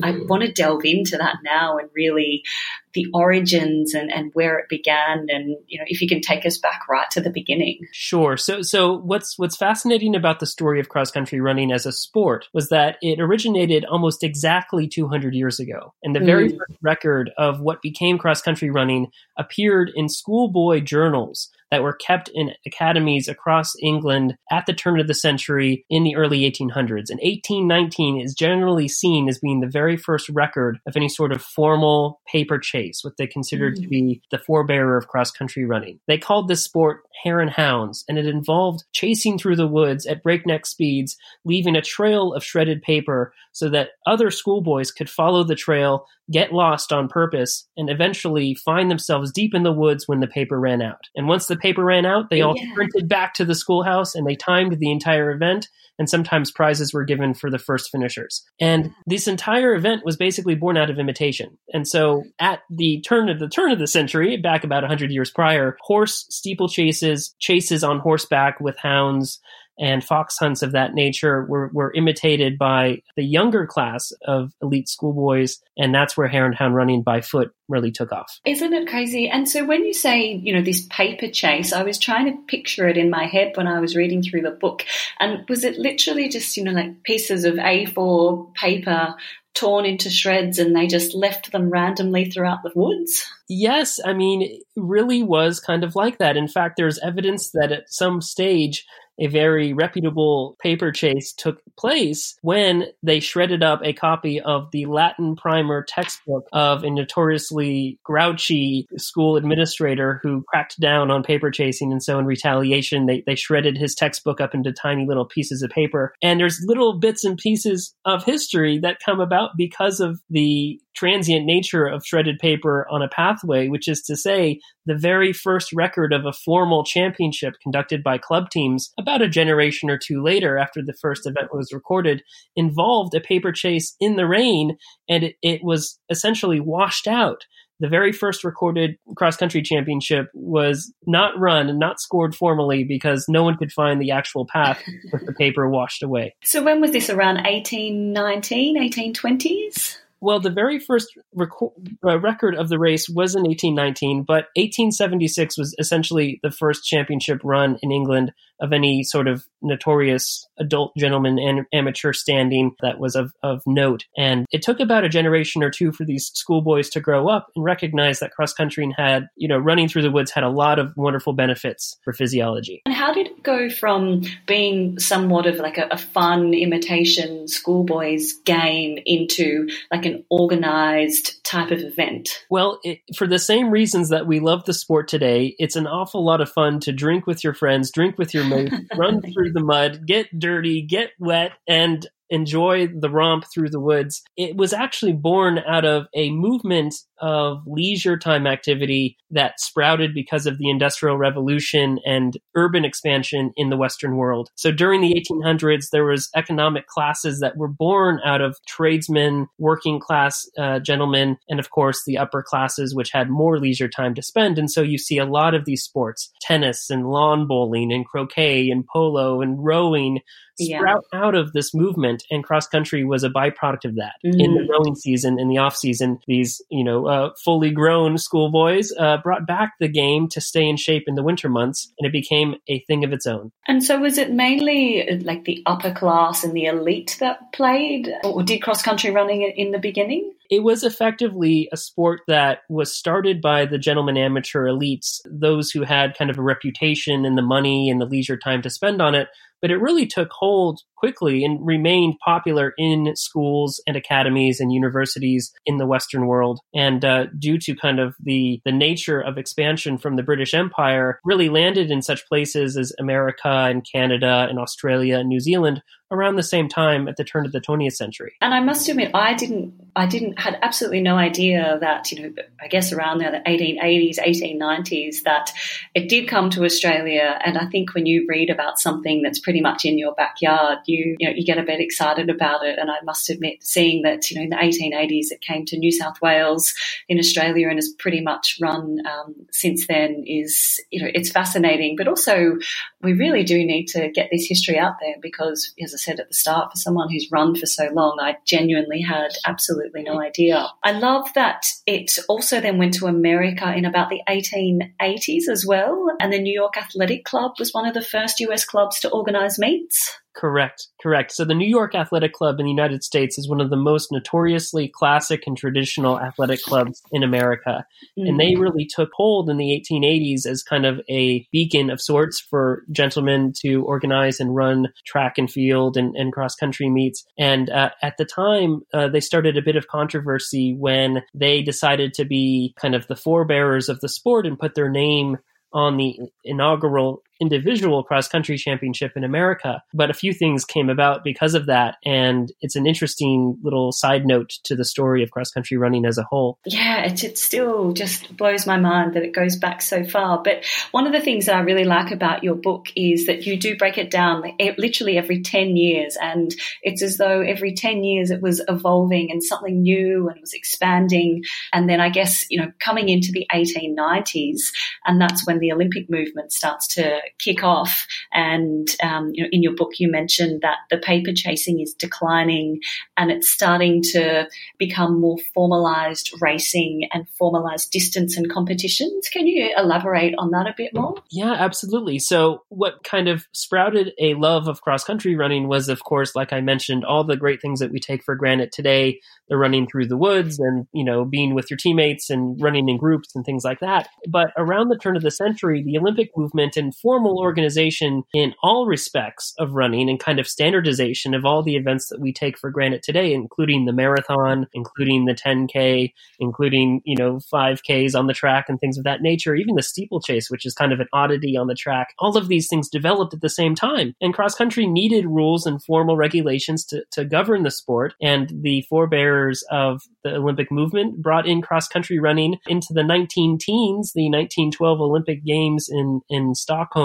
I want to delve into that now and really the origins and, and where it began and you know if you can take us back right to the beginning. Sure. So so what's what's fascinating about the story of cross country running as a sport was that it originated almost exactly 200 years ago. And the very mm. first record of what became cross country running appeared in schoolboy journals that were kept in academies across England at the turn of the century in the early 1800s. And 1819 is generally seen as being the very first record of any sort of formal paper chase, what they considered mm-hmm. to be the forebearer of cross country running. They called this sport hare and hounds, and it involved chasing through the woods at breakneck speeds, leaving a trail of shredded paper so that other schoolboys could follow the trail, get lost on purpose, and eventually find themselves deep in the woods when the paper ran out. And once the paper ran out, they oh, all yeah. sprinted back to the schoolhouse and they timed the entire event. And sometimes prizes were given for the first finishers. And this entire event was basically born out of imitation. And so at the turn of the turn of the century, back about 100 years prior, horse steeplechases, chases on horseback with hounds, and fox hunts of that nature were, were imitated by the younger class of elite schoolboys. And that's where hare and hound running by foot really took off. Isn't it crazy? And so when you say, you know, this paper chase, I was trying to picture it in my head when I was reading through the book. And was it literally just, you know, like pieces of A4 paper torn into shreds and they just left them randomly throughout the woods? Yes, I mean, it really was kind of like that. In fact, there's evidence that at some stage a very reputable paper chase took place when they shredded up a copy of the Latin primer textbook of a notoriously grouchy school administrator who cracked down on paper chasing. And so, in retaliation, they, they shredded his textbook up into tiny little pieces of paper. And there's little bits and pieces of history that come about because of the transient nature of shredded paper on a pathway, which is to say, the very first record of a formal championship conducted by club teams about a generation or two later after the first event was recorded involved a paper chase in the rain and it, it was essentially washed out the very first recorded cross country championship was not run and not scored formally because no one could find the actual path with the paper washed away. So when was this around 1819, 1820s? Well, the very first uh, record of the race was in 1819, but 1876 was essentially the first championship run in England of any sort of notorious adult gentleman and amateur standing that was of, of note. And it took about a generation or two for these schoolboys to grow up and recognize that cross country had, you know, running through the woods had a lot of wonderful benefits for physiology. And how did it go from being somewhat of like a, a fun imitation schoolboys game into like an organized type of event? Well, it, for the same reasons that we love the sport today, it's an awful lot of fun to drink with your friends, drink with your mates, run through the mud, get dirty, get wet, and enjoy the romp through the woods. It was actually born out of a movement of leisure time activity that sprouted because of the Industrial Revolution and urban expansion in the Western world. So during the 1800s, there was economic classes that were born out of tradesmen, working class uh, gentlemen, and of course the upper classes, which had more leisure time to spend. And so you see a lot of these sports, tennis and lawn bowling and croquet and polo and rowing sprout yeah. out of this movement and cross country was a byproduct of that mm-hmm. in the mm. rowing season in the off season these you know uh, fully grown schoolboys uh, brought back the game to stay in shape in the winter months and it became a thing of its own and so was it mainly uh, like the upper class and the elite that played or did cross country running in the beginning it was effectively a sport that was started by the gentlemen amateur elites, those who had kind of a reputation and the money and the leisure time to spend on it, but it really took hold quickly and remained popular in schools and academies and universities in the Western world. And uh, due to kind of the the nature of expansion from the British Empire, really landed in such places as America and Canada and Australia and New Zealand around the same time at the turn of the 20th century. And I must admit, I didn't, I didn't, had absolutely no idea that, you know, I guess around the 1880s, 1890s, that it did come to Australia. And I think when you read about something that's pretty much in your backyard, you, you know, you get a bit excited about it. And I must admit, seeing that, you know, in the 1880s, it came to New South Wales in Australia and has pretty much run um, since then is, you know, it's fascinating. But also, we really do need to get this history out there because, as I said at the start, for someone who's run for so long, I genuinely had absolutely no idea. I love that it also then went to America in about the 1880s as well. And the New York Athletic Club was one of the first US clubs to organize meets. Correct, correct. So the New York Athletic Club in the United States is one of the most notoriously classic and traditional athletic clubs in America. Mm. And they mm. really took hold in the 1880s as kind of a beacon of sorts for gentlemen to organize and run track and field and, and cross country meets. And uh, at the time, uh, they started a bit of controversy when they decided to be kind of the forebearers of the sport and put their name on the inaugural individual cross country championship in America. But a few things came about because of that. And it's an interesting little side note to the story of cross country running as a whole. Yeah, it, it still just blows my mind that it goes back so far. But one of the things that I really like about your book is that you do break it down literally every 10 years. And it's as though every 10 years it was evolving and something new and was expanding. And then I guess, you know, coming into the 1890s, and that's when the Olympic movement starts to kick off. And um, you know, in your book, you mentioned that the paper chasing is declining and it's starting to become more formalized racing and formalized distance and competitions. Can you elaborate on that a bit more? Yeah, absolutely. So, what kind of sprouted a love of cross country running was, of course, like I mentioned, all the great things that we take for granted today the running through the woods and, you know, being with your teammates and running in groups and things like that. But around the turn of the century, the Olympic movement and formal organization in all respects of running and kind of standardization of all the events that we take for granted today, including the marathon, including the 10K, including, you know, 5Ks on the track and things of that nature, even the steeplechase, which is kind of an oddity on the track. All of these things developed at the same time. And cross country needed rules and formal regulations to, to govern the sport. And the forebearers of the Olympic movement brought in cross country running into the 19 teens. The 1912 Olympic Games in, in Stockholm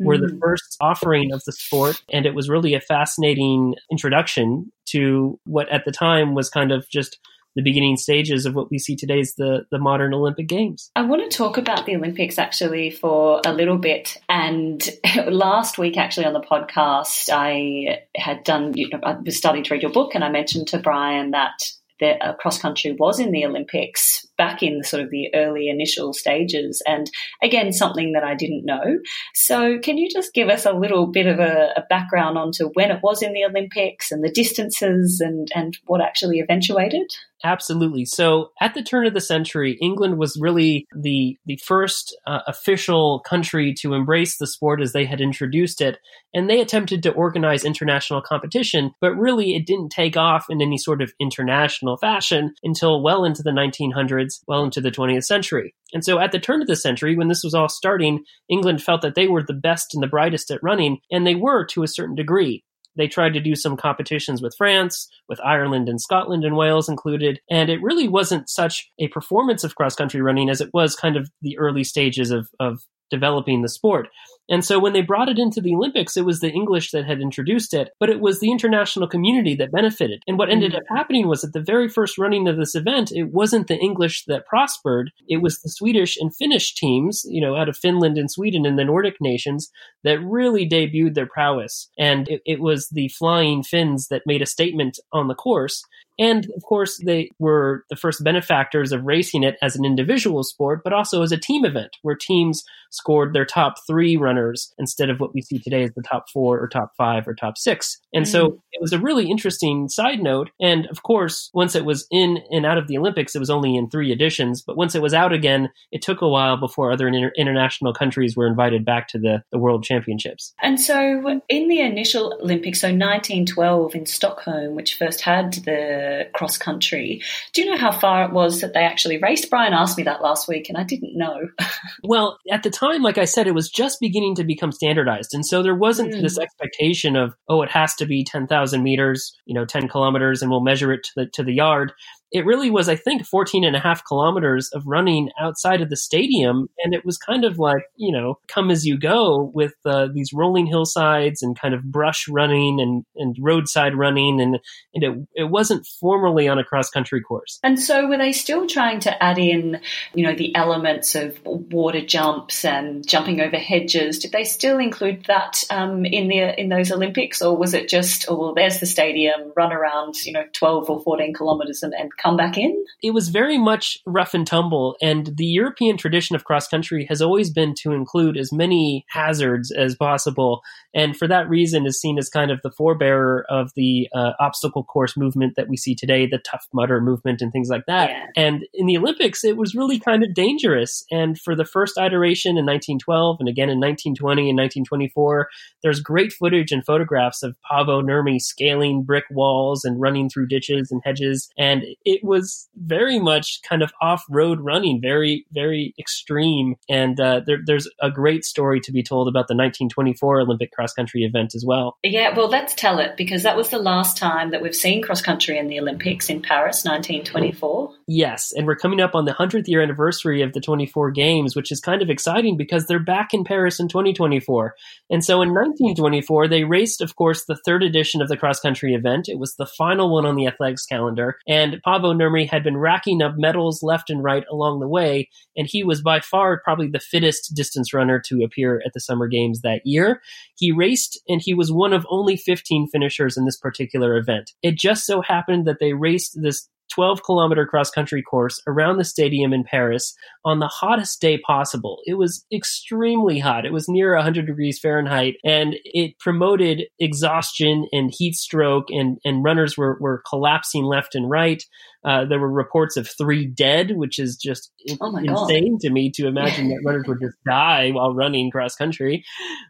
were the mm. first offering of the sport. And it was really a fascinating introduction to what at the time was kind of just the beginning stages of what we see today as the, the modern Olympic Games. I want to talk about the Olympics actually for a little bit. And last week, actually, on the podcast, I had done, you know, I was starting to read your book, and I mentioned to Brian that that uh, cross country was in the Olympics back in sort of the early initial stages. And again, something that I didn't know. So, can you just give us a little bit of a, a background onto when it was in the Olympics and the distances and, and what actually eventuated? Absolutely. So at the turn of the century, England was really the the first uh, official country to embrace the sport as they had introduced it, and they attempted to organize international competition, but really it didn't take off in any sort of international fashion until well into the 1900s, well into the 20th century. And so at the turn of the century, when this was all starting, England felt that they were the best and the brightest at running, and they were to a certain degree. They tried to do some competitions with France, with Ireland and Scotland and Wales included. And it really wasn't such a performance of cross country running as it was kind of the early stages of, of developing the sport. And so when they brought it into the Olympics, it was the English that had introduced it, but it was the international community that benefited. And what ended up mm. happening was at the very first running of this event, it wasn't the English that prospered. It was the Swedish and Finnish teams, you know, out of Finland and Sweden and the Nordic nations that really debuted their prowess. And it, it was the flying Finns that made a statement on the course. And of course, they were the first benefactors of racing it as an individual sport, but also as a team event where teams scored their top three runners instead of what we see today as the top four or top five or top six. And mm. so it was a really interesting side note. And of course, once it was in and out of the Olympics, it was only in three editions. But once it was out again, it took a while before other inter- international countries were invited back to the, the World Championships. And so in the initial Olympics, so 1912 in Stockholm, which first had the cross country. Do you know how far it was that they actually raced? Brian asked me that last week, and I didn't know. well, at the time, like I said, it was just beginning to become standardized, and so there wasn't mm. this expectation of oh, it has to be ten thousand meters, you know, ten kilometers, and we'll measure it to the to the yard it really was, I think, 14 and a half kilometers of running outside of the stadium. And it was kind of like, you know, come as you go with uh, these rolling hillsides and kind of brush running and, and roadside running. And, and it, it wasn't formally on a cross country course. And so were they still trying to add in, you know, the elements of water jumps and jumping over hedges? Did they still include that um, in the in those Olympics? Or was it just, oh, well, there's the stadium, run around, you know, 12 or 14 kilometers and, and come back in? It was very much rough and tumble, and the European tradition of cross country has always been to include as many hazards as possible, and for that reason is seen as kind of the forebearer of the uh, obstacle course movement that we see today, the Tough Mudder movement, and things like that. Yeah. And in the Olympics, it was really kind of dangerous. And for the first iteration in 1912, and again in 1920 and 1924, there's great footage and photographs of Paavo Nurmi scaling brick walls and running through ditches and hedges, and it was very much kind of off road running, very, very extreme. And uh, there, there's a great story to be told about the 1924 Olympic cross country event as well. Yeah, well, let's tell it because that was the last time that we've seen cross country in the Olympics in Paris, 1924. Yes, and we're coming up on the 100th year anniversary of the 24 Games, which is kind of exciting because they're back in Paris in 2024. And so in 1924, they raced, of course, the third edition of the cross country event. It was the final one on the athletics calendar. And Paavo Nurmi had been racking up medals left and right along the way, and he was by far probably the fittest distance runner to appear at the Summer Games that year. He raced, and he was one of only 15 finishers in this particular event. It just so happened that they raced this 12 kilometer cross country course around the stadium in Paris on the hottest day possible. It was extremely hot. It was near 100 degrees Fahrenheit and it promoted exhaustion and heat stroke and, and runners were, were collapsing left and right. Uh, there were reports of three dead, which is just oh insane God. to me to imagine that runners would just die while running cross country,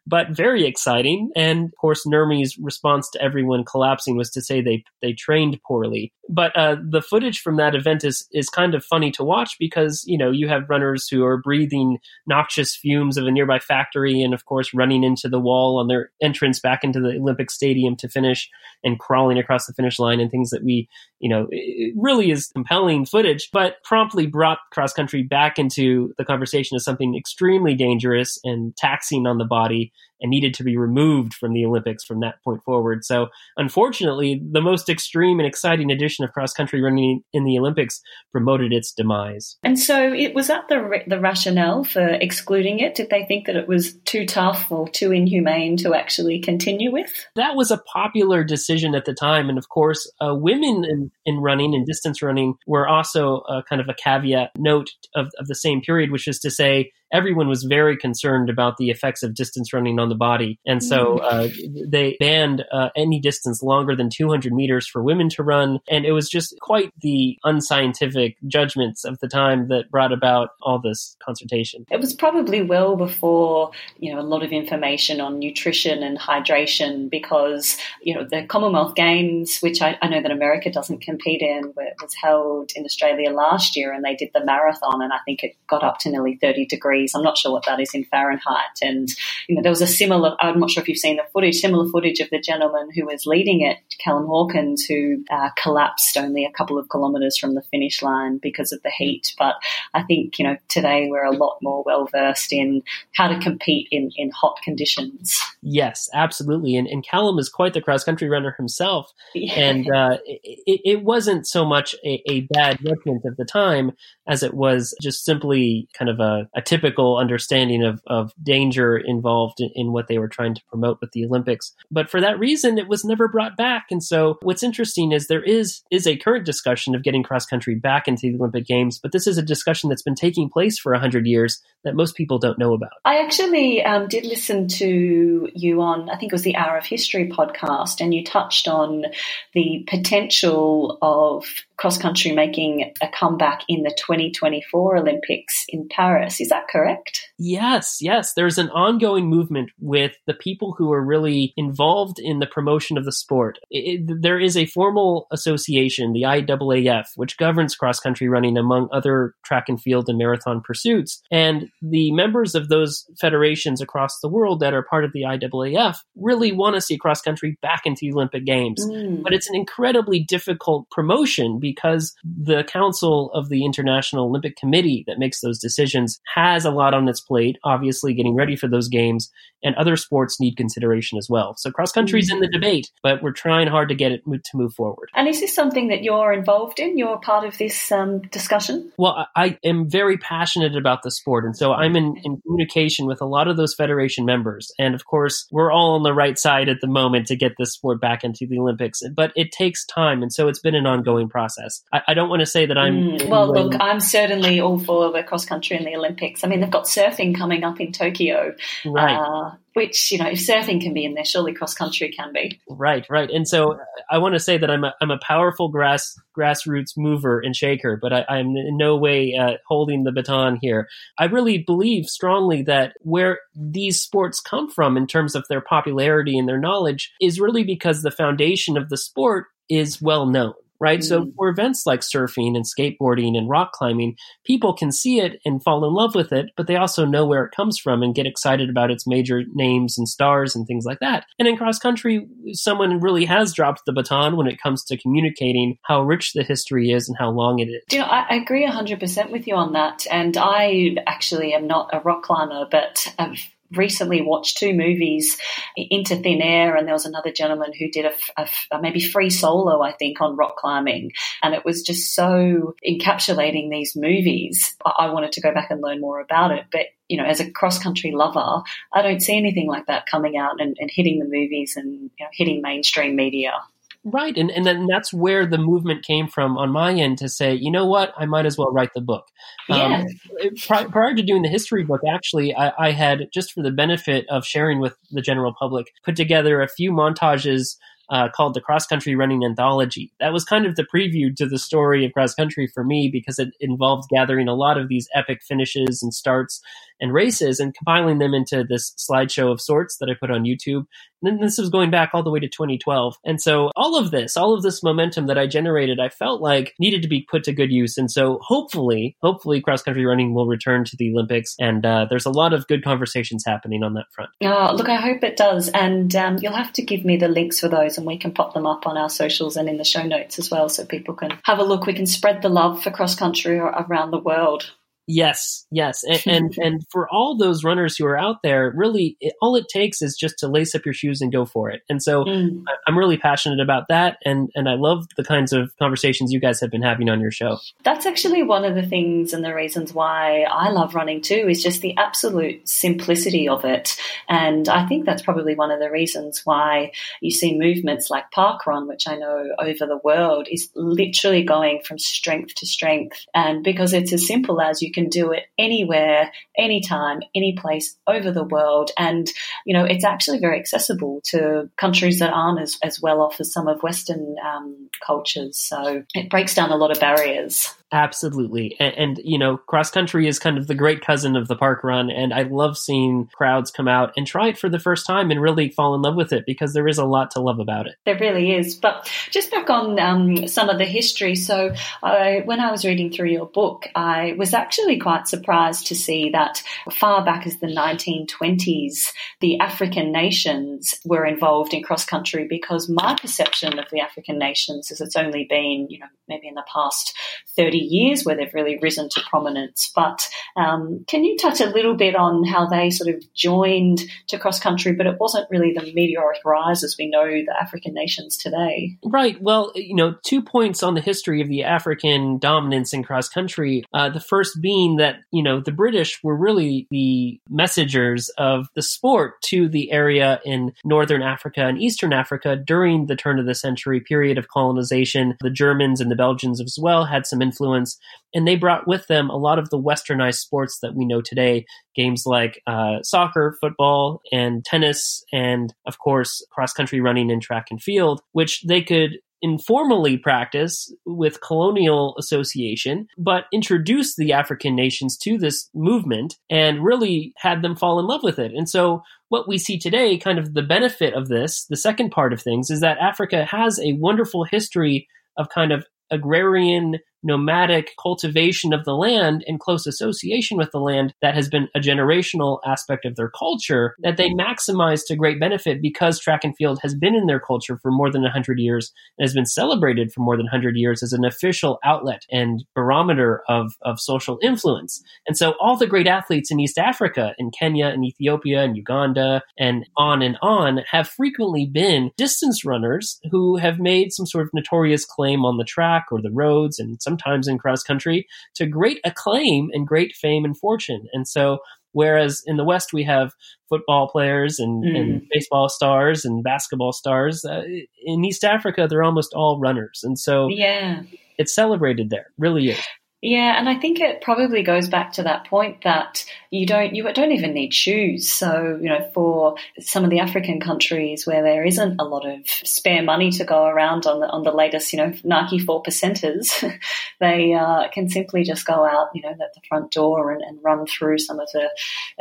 but very exciting. And of course, Nurmi's response to everyone collapsing was to say they they trained poorly. But uh, the footage from that event is is kind of funny to watch because you know you have runners who are breathing noxious fumes of a nearby factory, and of course running into the wall on their entrance back into the Olympic Stadium to finish, and crawling across the finish line, and things that we you know really is compelling footage, but promptly brought cross country back into the conversation as something extremely dangerous and taxing on the body and needed to be removed from the Olympics from that point forward. So, unfortunately, the most extreme and exciting edition of cross country running in the Olympics promoted its demise. And so, it was that the the rationale for excluding it? Did they think that it was too tough or too inhumane to actually continue with? That was a popular decision at the time, and of course, uh, women in, in running and distance running were also uh, kind of a caveat note of, of the same period, which is to say everyone was very concerned about the effects of distance running on the body. And so mm. uh, they banned uh, any distance longer than 200 meters for women to run. And it was just quite the unscientific judgments of the time that brought about all this consultation. It was probably well before, you know, a lot of information on nutrition and hydration because, you know, the Commonwealth Games, which I, I know that America doesn't compete in, was held in Australia last year and they did the marathon and I think it got up to nearly 30 degrees degrees. I'm not sure what that is in Fahrenheit. And, you know, there was a similar, I'm not sure if you've seen the footage, similar footage of the gentleman who was leading it, Callum Hawkins, who uh, collapsed only a couple of kilometres from the finish line because of the heat. But I think, you know, today we're a lot more well versed in how to compete in, in hot conditions. Yes, absolutely. And, and Callum is quite the cross country runner himself. Yeah. And uh, it, it, wasn't so much a, a bad judgment at the time as it was just simply kind of a, a typical typical understanding of, of danger involved in, in, what they were trying to promote with the Olympics. But for that reason, it was never brought back. And so what's interesting is there is is a current discussion of getting cross country back into the Olympic Games, but this is a discussion that's been taking place for 100 years that most people don't know about. I actually um, did listen to you on, I think it was the Hour of History podcast, and you touched on the potential of cross country making a comeback in the 2024 Olympics in Paris. Is that correct? Yes, yes. There's an ongoing movement with the people who are really involved in the promotion of the sport. It, there is a formal association, the IAAF, which governs cross country running among other track and field and marathon pursuits. And the members of those federations across the world that are part of the IAAF really want to see cross country back into the Olympic Games. Mm. But it's an incredibly difficult promotion because the Council of the International Olympic Committee that makes those decisions has a lot on its plate, obviously getting ready for those games, and other sports need consideration as well. So cross country is in the debate, but we're trying hard to get it to move forward. And is this something that you're involved in? You're part of this um, discussion? Well, I am very passionate about the sport, and so I'm in, in communication with a lot of those federation members. And of course, we're all on the right side at the moment to get this sport back into the Olympics, but it takes time, and so it's been an ongoing process. I, I don't want to say that I'm. Mm, well, look, I'm certainly all for the cross country in the Olympics. I mean, they've got surfing coming up in Tokyo. Right. Uh, which you know if surfing can be in there. Surely cross country can be. Right right. And so i want to say that i'm a, I'm a powerful grass grassroots mover and shaker but I, am in no way uh, holding the baton here. I really believe strongly that where these sports come from in terms of their popularity and their knowledge is really because the foundation of the sport is well known right? Mm. So for events like surfing and skateboarding and rock climbing, people can see it and fall in love with it, but they also know where it comes from and get excited about its major names and stars and things like that. And in cross country, someone really has dropped the baton when it comes to communicating how rich the history is and how long it is. you know, I, agree 100% with you on that. And I actually am not a rock climber, but I've recently watched two movies, Into Thin Air, and there was another gentleman who did a, a, a, maybe free solo, I think, on rock climbing, and it was just so encapsulating these movies. I, wanted to go back and learn more about it, but you know, as a cross country lover, I don't see anything like that coming out and, and hitting the movies and you know, hitting mainstream media. Right. And, and then that's where the movement came from on my end to say, you know what, I might as well write the book. Yeah. Um, prior, prior to doing the history book, actually, I, I had, just for the benefit of sharing with the general public, put together a few montages uh, called the Cross Country Running Anthology. That was kind of the preview to the story of cross country for me because it involved gathering a lot of these epic finishes and starts and races and compiling them into this slideshow of sorts that I put on YouTube. And this was going back all the way to 2012. And so all of this, all of this momentum that I generated, I felt like needed to be put to good use. And so hopefully, hopefully cross country running will return to the Olympics. And uh, there's a lot of good conversations happening on that front. Oh, look, I hope it does. And um, you'll have to give me the links for those and we can pop them up on our socials and in the show notes as well so people can have a look. We can spread the love for cross country around the world. Yes, yes, and, and and, for all those runners who are out there, really, it, all it takes is just to lace up your shoes and go for it. And so, mm. I'm really passionate about that, and and I love the kinds of conversations you guys have been having on your show. That's actually one of the things and the reasons why I love running too is just the absolute simplicity of it, and I think that's probably one of the reasons why you see movements like parkrun, which I know over the world is literally going from strength to strength, and because it's as simple as you can do it anywhere, anytime, any place over the world. And, you know, it's actually very accessible to countries that aren't as, as well off as some of Western um, cultures. So it breaks down a lot of barriers. Absolutely. And, and, you know, cross country is kind of the great cousin of the park run. And I love seeing crowds come out and try it for the first time and really fall in love with it because there is a lot to love about it. There really is. But just back on um, some of the history. So I, when I was reading through your book, I was actually quite surprised to see that far back as the 1920s, the African nations were involved in cross country because my perception of the African nations is it's only been, you know, maybe in the past 30 years where they've really risen to prominence. But um, can you touch a little bit on how they sort of joined to cross country, but it wasn't really the meteoric rise as we know the African nations today? Right. Well, you know, two points on the history of the African dominance in cross country. Uh, the first being that, you know, the British were really the messengers of the sport to the area in northern Africa and eastern Africa during the turn of the century period of colonization. The Germans and the Belgians as well had some influence influence, and they brought with them a lot of the westernized sports that we know today. Games like uh, soccer, football, and tennis, and of course, cross country running and track and field, which they could informally practice with colonial association, but introduced the African nations to this movement and really had them fall in love with it. And so what we see today, kind of the benefit of this, the second part of things, is that Africa has a wonderful history of kind of agrarian nomadic cultivation of the land and close association with the land that has been a generational aspect of their culture that they maximize to great benefit because track and field has been in their culture for more than 100 years and has been celebrated for more than 100 years as an official outlet and barometer of, of social influence. And so all the great athletes in East Africa, in Kenya and Ethiopia and Uganda and on and on have frequently been distance runners who have made some sort of notorious claim on the track or the roads and sometimes in cross country, to great acclaim and great fame and fortune. And so, whereas in the West we have football players and, mm. and baseball stars and basketball stars, uh, in East Africa they're almost all runners. And so, yeah, it's celebrated there, really is. Yeah, and I think it probably goes back to that point that you don't you don't even need shoes. So you know, for some of the African countries where there isn't a lot of spare money to go around on the on the latest you know Nike four percenters, they uh, can simply just go out you know at the front door and, and run through some of the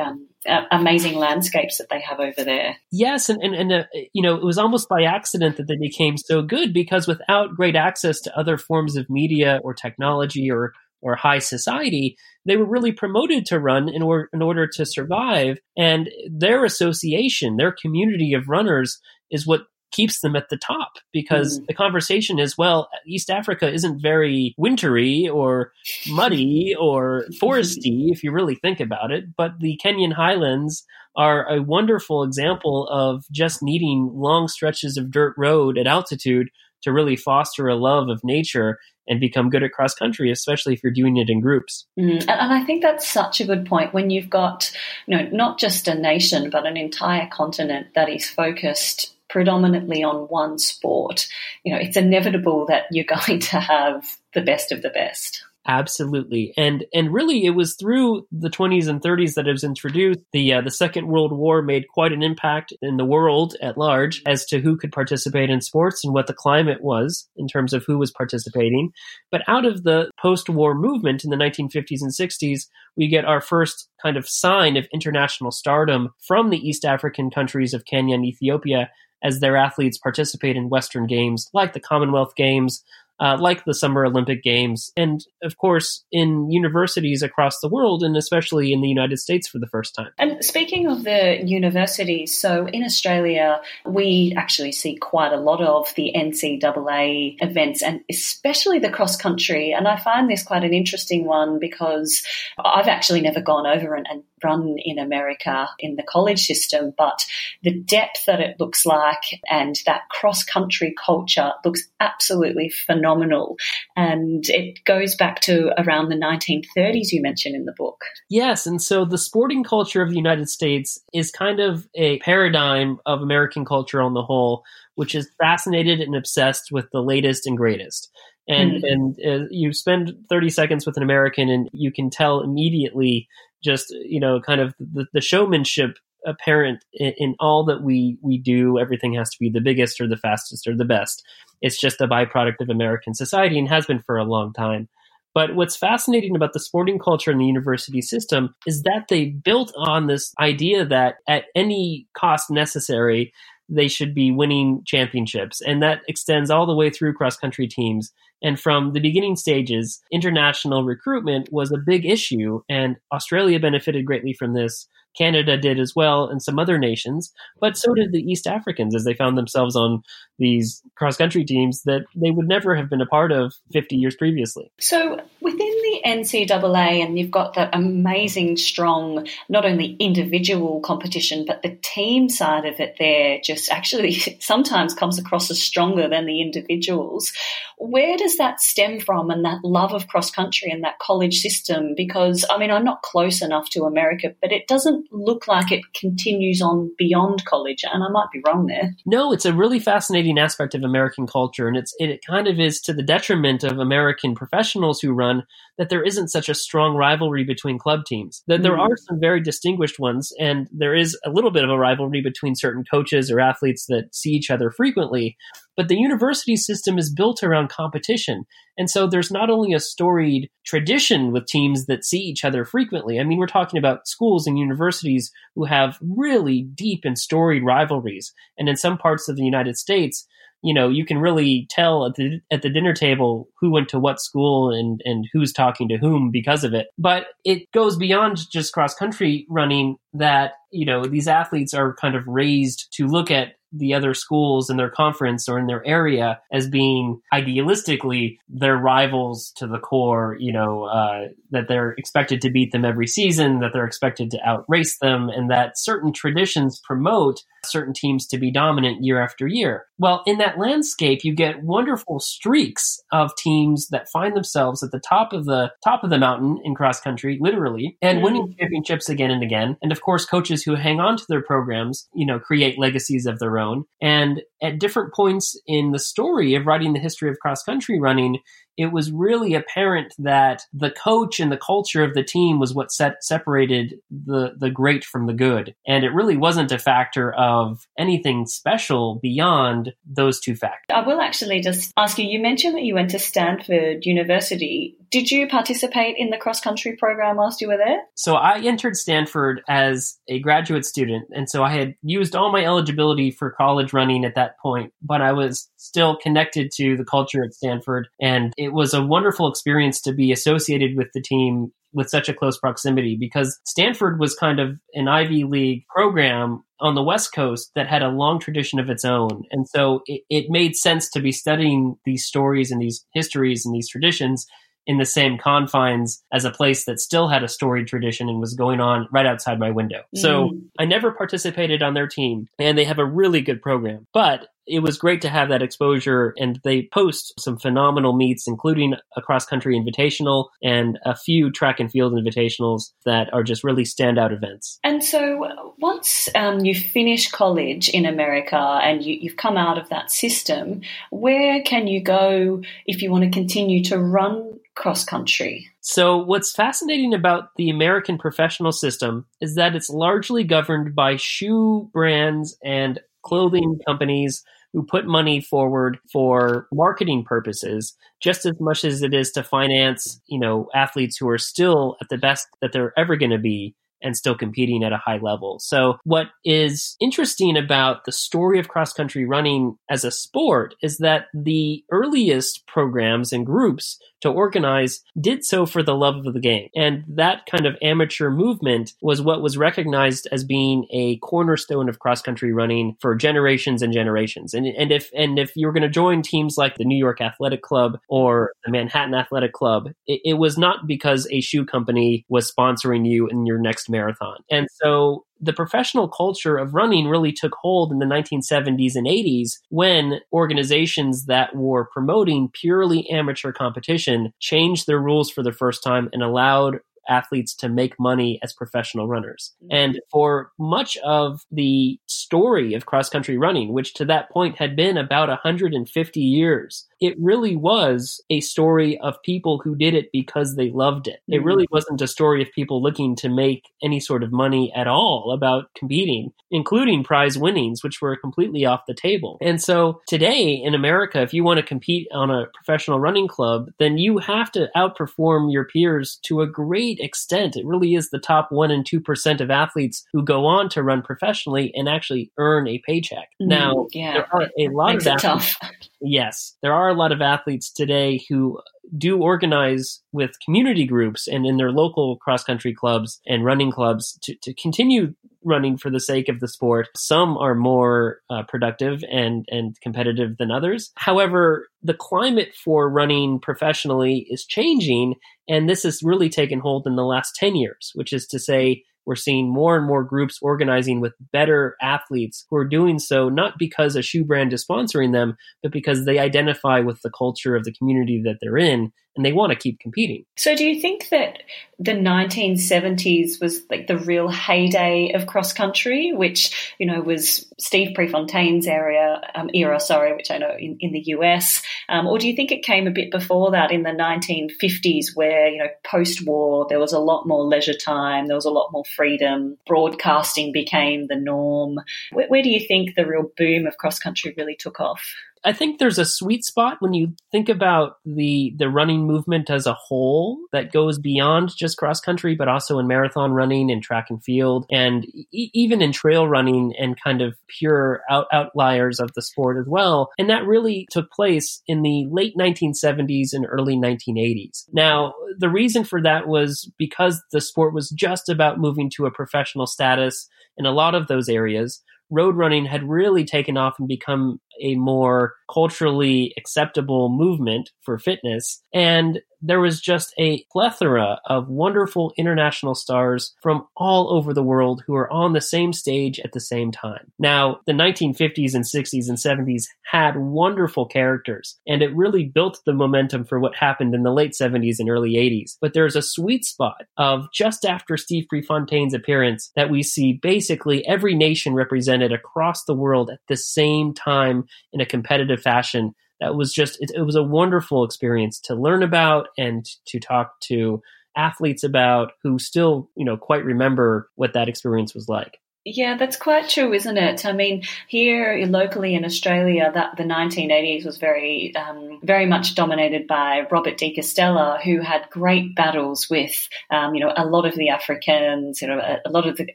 um, amazing landscapes that they have over there. Yes, and and, and uh, you know it was almost by accident that they became so good because without great access to other forms of media or technology or or high society, they were really promoted to run in, or, in order to survive. And their association, their community of runners is what keeps them at the top because mm. the conversation is well east africa isn't very wintry or muddy or foresty if you really think about it but the kenyan highlands are a wonderful example of just needing long stretches of dirt road at altitude to really foster a love of nature and become good at cross country, especially if you're doing it in groups. Mm, and, and I think that's such a good point when you've got, you know, not just a nation, but an entire continent that is focused predominantly on one sport. You know, it's inevitable that you're going to have the best of the best. Absolutely, and and really, it was through the 20s and 30s that it was introduced. The uh, the Second World War made quite an impact in the world at large as to who could participate in sports and what the climate was in terms of who was participating. But out of the post-war movement in the 1950s and 60s, we get our first kind of sign of international stardom from the East African countries of Kenya and Ethiopia as their athletes participate in Western games like the Commonwealth Games, uh, like the Summer Olympic Games, and of course in universities across the world, and especially in the United States for the first time. And speaking of the universities, so in Australia, we actually see quite a lot of the NCAA events, and especially the cross country. And I find this quite an interesting one because I've actually never gone over and, and run in America in the college system, but the depth that it looks like and that cross country culture looks absolutely phenomenal. And it goes back to around the 1930s, you mentioned in the book. Yes. And so the sporting culture of the United States is kind of a paradigm of American culture on the whole, which is fascinated and obsessed with the latest and greatest and mm. and uh, you spend 30 seconds with an American and you can tell immediately just you know kind of the, the showmanship apparent in, in, all that we we do everything has to be the biggest or the fastest or the best. It's just a byproduct of american society and has been for a long time. But what's fascinating about the sporting culture in the university system is that they built on this idea that at any cost necessary they should be winning championships and that extends all the way through cross country teams and from the beginning stages, international recruitment was a big issue, and Australia benefited greatly from this. Canada did as well, and some other nations, but so did the East Africans as they found themselves on these cross country teams that they would never have been a part of 50 years previously. So, within the NCAA, and you've got that amazing, strong, not only individual competition, but the team side of it there just actually sometimes comes across as stronger than the individuals. Where does that stem from and that love of cross country and that college system? Because, I mean, I'm not close enough to America, but it doesn't look like it continues on beyond college, and I might be wrong there. No, it's a really fascinating aspect of American culture, and it's it kind of is to the detriment of American professionals who run that there isn't such a strong rivalry between club teams. That there mm. are some very distinguished ones, and there is a little bit of a rivalry between certain coaches or athletes that see each other frequently. But the university system is built around competition. And so there's not only a storied tradition with teams that see each other frequently. I mean, we're talking about schools and universities who have really deep and storied rivalries. And in some parts of the United States, you know, you can really tell at the at the dinner table who went to what school and and who's talking to whom because of it. But it goes beyond just cross country running that, you know, these athletes are kind of raised to look at the other schools in their conference or in their area as being idealistically their rivals to the core, you know, uh, that they're expected to beat them every season, that they're expected to outrace them, and that certain traditions promote certain teams to be dominant year after year. Well, in that landscape, you get wonderful streaks of teams that find themselves at the top of the top of the mountain in cross country, literally, and mm. winning championships again and again. And of course, coaches who hang on to their programs, you know, create legacies of their own. And at different points in the story of writing the history of cross country running, it was really apparent that the coach and the culture of the team was what set, separated the, the great from the good. And it really wasn't a factor of anything special beyond those two factors. I will actually just ask you you mentioned that you went to Stanford University. Did you participate in the cross country program whilst you were there? So I entered Stanford as a graduate student. And so I had used all my eligibility for college running at that point, but I was still connected to the culture at Stanford. And it was a wonderful experience to be associated with the team with such a close proximity because Stanford was kind of an Ivy League program on the West Coast that had a long tradition of its own. And so it, it made sense to be studying these stories and these histories and these traditions in the same confines as a place that still had a storied tradition and was going on right outside my window. So Mm. I never participated on their team, and they have a really good program. But it was great to have that exposure, and they post some phenomenal meets, including a cross country invitational and a few track and field invitationals that are just really standout events. And so, once um, you finish college in America and you, you've come out of that system, where can you go if you want to continue to run cross country? So, what's fascinating about the American professional system is that it's largely governed by shoe brands and clothing companies who put money forward for marketing purposes just as much as it is to finance, you know, athletes who are still at the best that they're ever going to be and still competing at a high level. So, what is interesting about the story of cross country running as a sport is that the earliest programs and groups to organize did so for the love of the game. And that kind of amateur movement was what was recognized as being a cornerstone of cross country running for generations and generations. And, and if and if you were going to join teams like the New York Athletic Club or the Manhattan Athletic Club, it, it was not because a shoe company was sponsoring you in your next marathon. And so the professional culture of running really took hold in the 1970s and 80s when organizations that were promoting purely amateur competition changed their rules for the first time and allowed athletes to make money as professional runners. Mm-hmm. And for much of the story of cross country running, which to that point had been about 150 years, it really was a story of people who did it because they loved it. It mm-hmm. really wasn't a story of people looking to make any sort of money at all about competing, including prize winnings, which were completely off the table. And so today in America, if you want to compete on a professional running club, then you have to outperform your peers to a great extent. It really is the top one and 2% of athletes who go on to run professionally and actually earn a paycheck. Mm, Now, yeah. there are a lot Makes of athletes tough. Yes, there are a lot of athletes today who do organize with community groups and in their local cross country clubs and running clubs to, to continue running for the sake of the sport. Some are more uh, productive and, and competitive than others. However, the climate for running professionally is changing, and this has really taken hold in the last 10 years, which is to say, we're seeing more and more groups organizing with better athletes who are doing so not because a shoe brand is sponsoring them, but because they identify with the culture of the community that they're in and they want to keep competing. So, do you think that the 1970s was like the real heyday of cross country, which you know was Steve Prefontaine's area um, era, sorry, which I know in, in the US, um, or do you think it came a bit before that in the 1950s, where you know post-war there was a lot more leisure time, there was a lot more freedom, broadcasting became the norm. Where, where do you think the real boom of cross country really took off? I think there's a sweet spot when you think about the the running movement as a whole that goes beyond just cross country, but also in marathon running and track and field, and e- even in trail running and kind of pure out- outliers of the sport as well. And that really took place in the late 1970s and early 1980s. Now, the reason for that was because the sport was just about moving to a professional status in a lot of those areas road running had really taken off and become a more culturally acceptable movement for fitness. And there was just a plethora of wonderful international stars from all over the world who are on the same stage at the same time. Now, the 1950s and 60s and 70s had wonderful characters, and it really built the momentum for what happened in the late 70s and early 80s. But there's a sweet spot of just after Steve Prefontaine's appearance that we see basically every nation represented across the world at the same time in a competitive fashion that was just it, it, was a wonderful experience to learn about and to talk to athletes about who still you know quite remember what that experience was like yeah, that's quite true, isn't it? I mean, here locally in Australia, that the 1980s was very, um, very much dominated by Robert De Castella, who had great battles with, um, you know, a lot of the Africans, you know, a, a, lot of the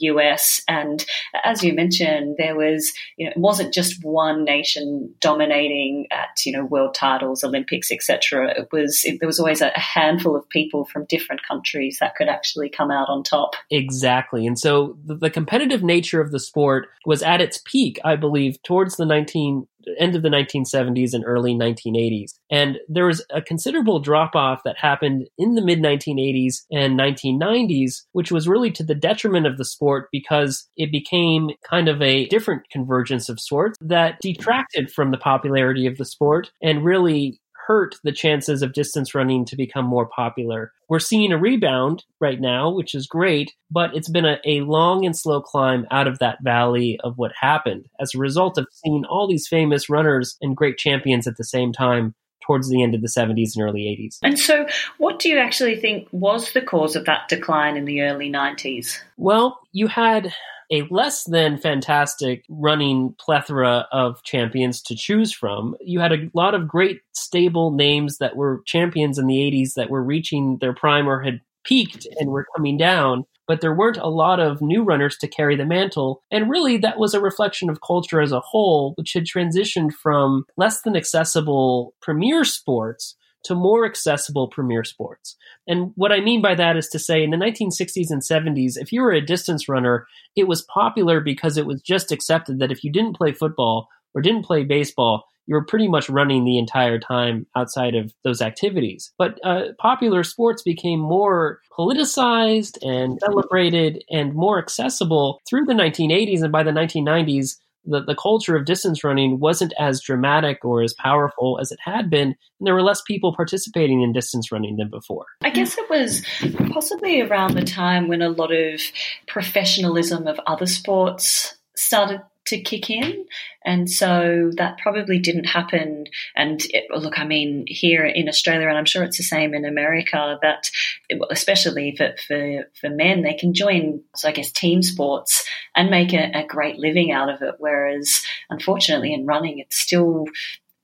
US, and as you mentioned, there was, you know, it wasn't just one nation dominating at, you know, world titles, Olympics, etc. It was, it, there was always a, handful of people from different countries that could actually come out on top. Exactly, and so the, the competitive nature nature of the sport was at its peak, I believe, towards the 19 end of the 1970s and early 1980s. And there was a considerable drop off that happened in the mid 1980s and 1990s, which was really to the detriment of the sport because it became kind of a different convergence of sorts that detracted from the popularity of the sport and really hurt the chances of distance running to become more popular. We're seeing a rebound right now, which is great, but it's been a, a long and slow climb out of that valley of what happened as a result of seeing all these famous runners and great champions at the same time towards the end of the 70s and early 80s. And so, what do you actually think was the cause of that decline in the early 90s? Well, you had a less than fantastic running plethora of champions to choose from. You had a lot of great stable names that were champions in the 80s that were reaching their prime or had peaked and were coming down but there weren't a lot of new runners to carry the mantle. And really, that was a reflection of culture as a whole, which had transitioned from less than accessible premier sports to more accessible premier sports. And what I mean by that is to say in the 1960s and 70s, if you were a distance runner, it was popular because it was just accepted that if you didn't play football or didn't play baseball, you were pretty much running the entire time outside of those activities. But uh, popular sports became more politicized and celebrated and more accessible through the 1980s. And by the 1990s, the, the culture of distance running wasn't as dramatic or as powerful as it had been, and there were less people participating in distance running than before. I guess it was possibly around the time when a lot of professionalism of other sports started to kick in. And so that probably didn't happen. And it, look, I mean, here in Australia, and I'm sure it's the same in America, that especially for, for, for men, they can join, so I guess, team sports and make a, a great living out of it. Whereas, unfortunately, in running, it's still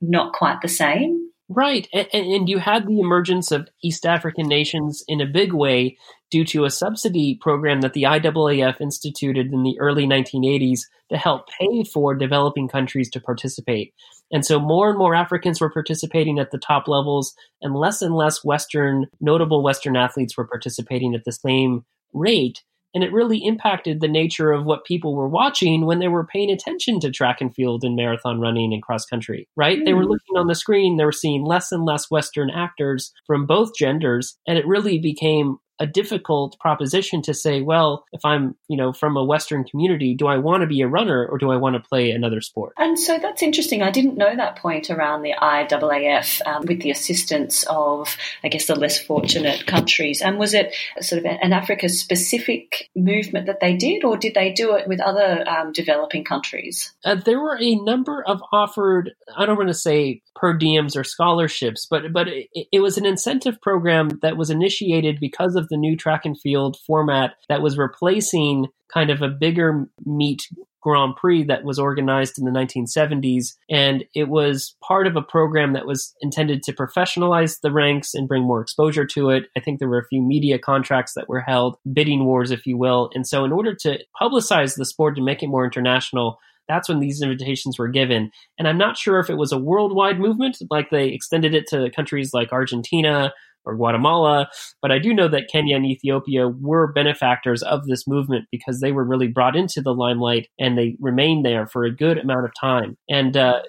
not quite the same. Right. And, and, you had the emergence of East African nations in a big way due to a subsidy program that the IAAF instituted in the early 1980s to help pay for developing countries to participate. And so more and more Africans were participating at the top levels, and less and less Western, notable Western athletes were participating at the same rate and it really impacted the nature of what people were watching when they were paying attention to track and field and marathon running and cross country, right? Mm. They were hmm. looking on the screen, they were seeing less and less Western actors from both genders, and it really became a difficult proposition to say, well, if I'm, you know, from a Western community, do I want to be a runner or do I want to play another sport? And so that's interesting. I didn't know that point around the IAAF um, with the assistance of, I guess, the less fortunate countries. And was it sort of an Africa specific movement that they did, or did they do it with other um, developing countries? Uh, there were a number of offered, I don't want to say per diems or scholarships, but but it, it, was an incentive program that was initiated because of the new track and field format that was replacing kind of a bigger meet Grand Prix that was organized in the 1970s. And it was part of a program that was intended to professionalize the ranks and bring more exposure to it. I think there were a few media contracts that were held, bidding wars, if you will. And so, in order to publicize the sport to make it more international, that's when these invitations were given. And I'm not sure if it was a worldwide movement, like they extended it to countries like Argentina or Guatemala, but I do know that Kenya and Ethiopia were benefactors of this movement because they were really brought into the limelight and they remained there for a good amount of time. And uh,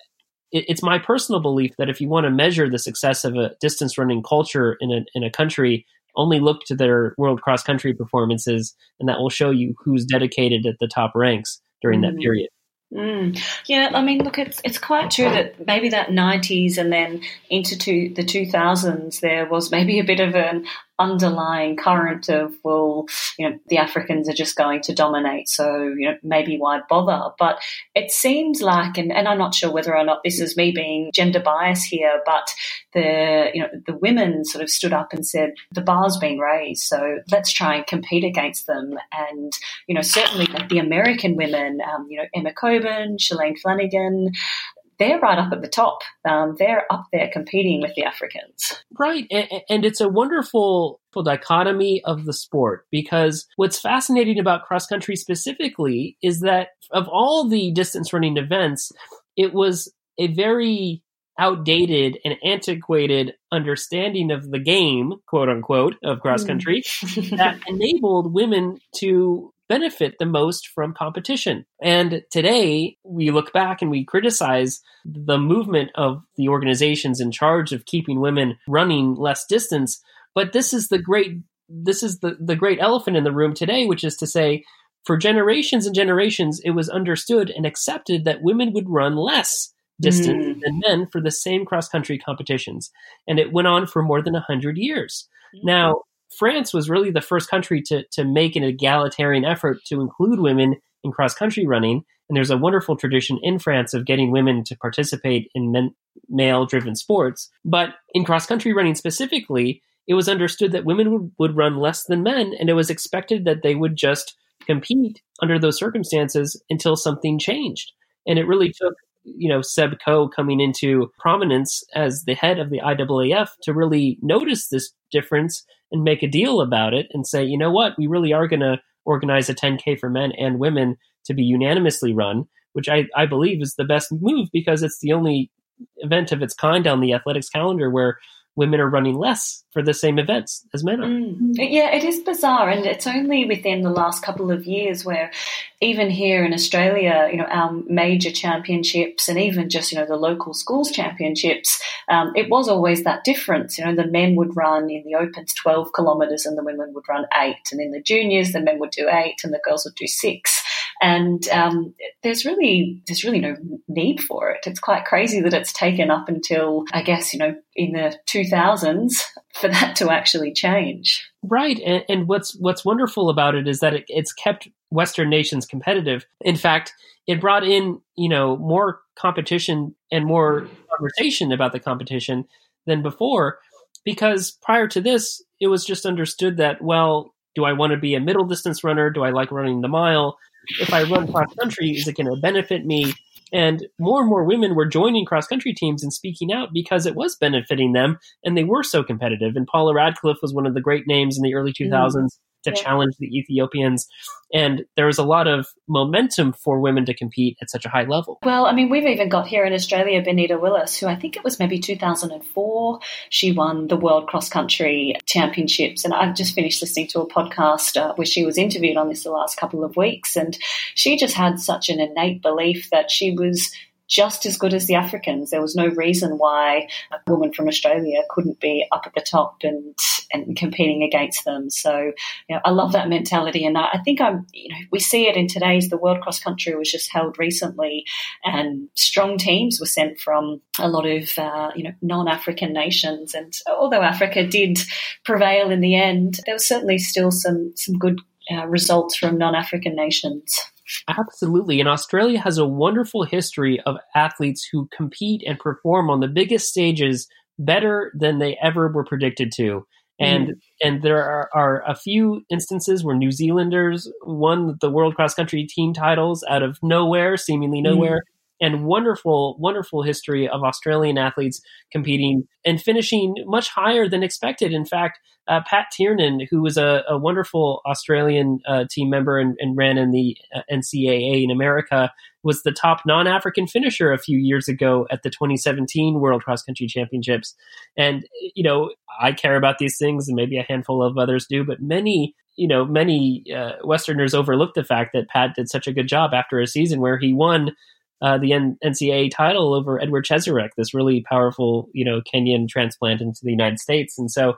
it, it's my personal belief that if you want to measure the success of a distance running culture in a, in a country, only look to their world cross country performances, and that will show you who's dedicated at the top ranks during mm-hmm. that period. Mm. Yeah, I mean, look, it's it's quite true that maybe that '90s and then into two, the 2000s, there was maybe a bit of an underlying current of well you know the africans are just going to dominate so you know maybe why bother? But it seems like and, and i'm not sure whether or not this is me being gender bias here but the you know the women sort of stood up and said the bar's been raised so let's try and compete against them. And you know certainly the american women um, you know emma coburn shalane flanagan they're right up at the top. Um, they're up there competing with the Africans. Right. And, and it's a wonderful dichotomy of the sport because what's fascinating about cross country specifically is that of all the distance running events, it was a very outdated and antiquated understanding of the game, quote unquote, of cross country mm. that enabled women to benefit the most from competition. And today we look back and we criticize the movement of the organizations in charge of keeping women running less distance. But this is the great this is the, the great elephant in the room today, which is to say, for generations and generations, it was understood and accepted that women would run less distance mm. than men for the same cross country competitions. And it went on for more than 100 years. Now, France was really the first country to, to make an egalitarian effort to include women in cross country running. And there's a wonderful tradition in France of getting women to participate in male driven sports. But in cross country running specifically, it was understood that women would, would run less than men, and it was expected that they would just compete under those circumstances until something changed. And it really took you know Seb Coe coming into prominence as the head of the IAAF to really notice this difference and make a deal about it and say, you know what, we really are going to organize a 10K for men and women to be unanimously run, which I, I believe is the best move because it's the only event of its kind on the athletics calendar where women are running less for the same events as men are. Mm. Yeah, it is bizarre, and it's only within the last couple of years where, even here in Australia, you know, our major championships and even just you know the local schools championships, um, it was always that difference. You know, the men would run in the opens twelve kilometres and the women would run eight, and in the juniors the men would do eight and the girls would do six and um, there's really there's really no need for it. It's quite crazy that it's taken up until I guess you know in the 2000s for that to actually change. Right, and, and what's what's wonderful about it is that it, it's kept Western nations competitive. In fact, it brought in you know more competition and more conversation about the competition than before because prior to this it was just understood that well do i want to be a middle distance runner do i like running the mile if I run cross country, is it going to benefit me? And more and more women were joining cross country teams and speaking out because it was benefiting them and they were so competitive. And Paula Radcliffe was one of the great names in the early 2000s. Mm to yeah. challenge the Ethiopians. And there was a lot of momentum for women to compete at such a high level. Well, I mean, we've even got here in Australia Benita Willis, who I think it was maybe 2004. She won the World Cross Country Championships. And I've just finished listening to a podcast uh, where she was interviewed on this the last couple of weeks. And she just had such an innate belief that she was just as good as the Africans. There was no reason why a woman from Australia couldn't be up at the top and and competing against them. So, you know, I love that mentality, and I, I think I'm. You know, we see it in today's the World Cross Country was just held recently, and strong teams were sent from a lot of uh, you know non-African nations. And although Africa did prevail in the end, there was certainly still some some good uh, results from non-African nations. Absolutely. And Australia has a wonderful history of athletes who compete and perform on the biggest stages better than they ever were predicted to. And mm. and there are, are, a few instances where New Zealanders won the World Cross Country team titles out of nowhere, seemingly nowhere. Mm and wonderful, wonderful history of Australian athletes competing and finishing much higher than expected. In fact, uh, Pat Tiernan, who was a, a wonderful Australian uh, team member and, and, ran in the uh, NCAA in America, was the top non African finisher a few years ago at the 2017 World Cross Country Championships. And, you know, I care about these things, and maybe a handful of others do, but many you know, many uh, Westerners overlook the fact that Pat did such a good job after a season where he won uh, the N- NCAA title over Edward Cheserek, this really powerful, you know, Kenyan transplant into the United States. And so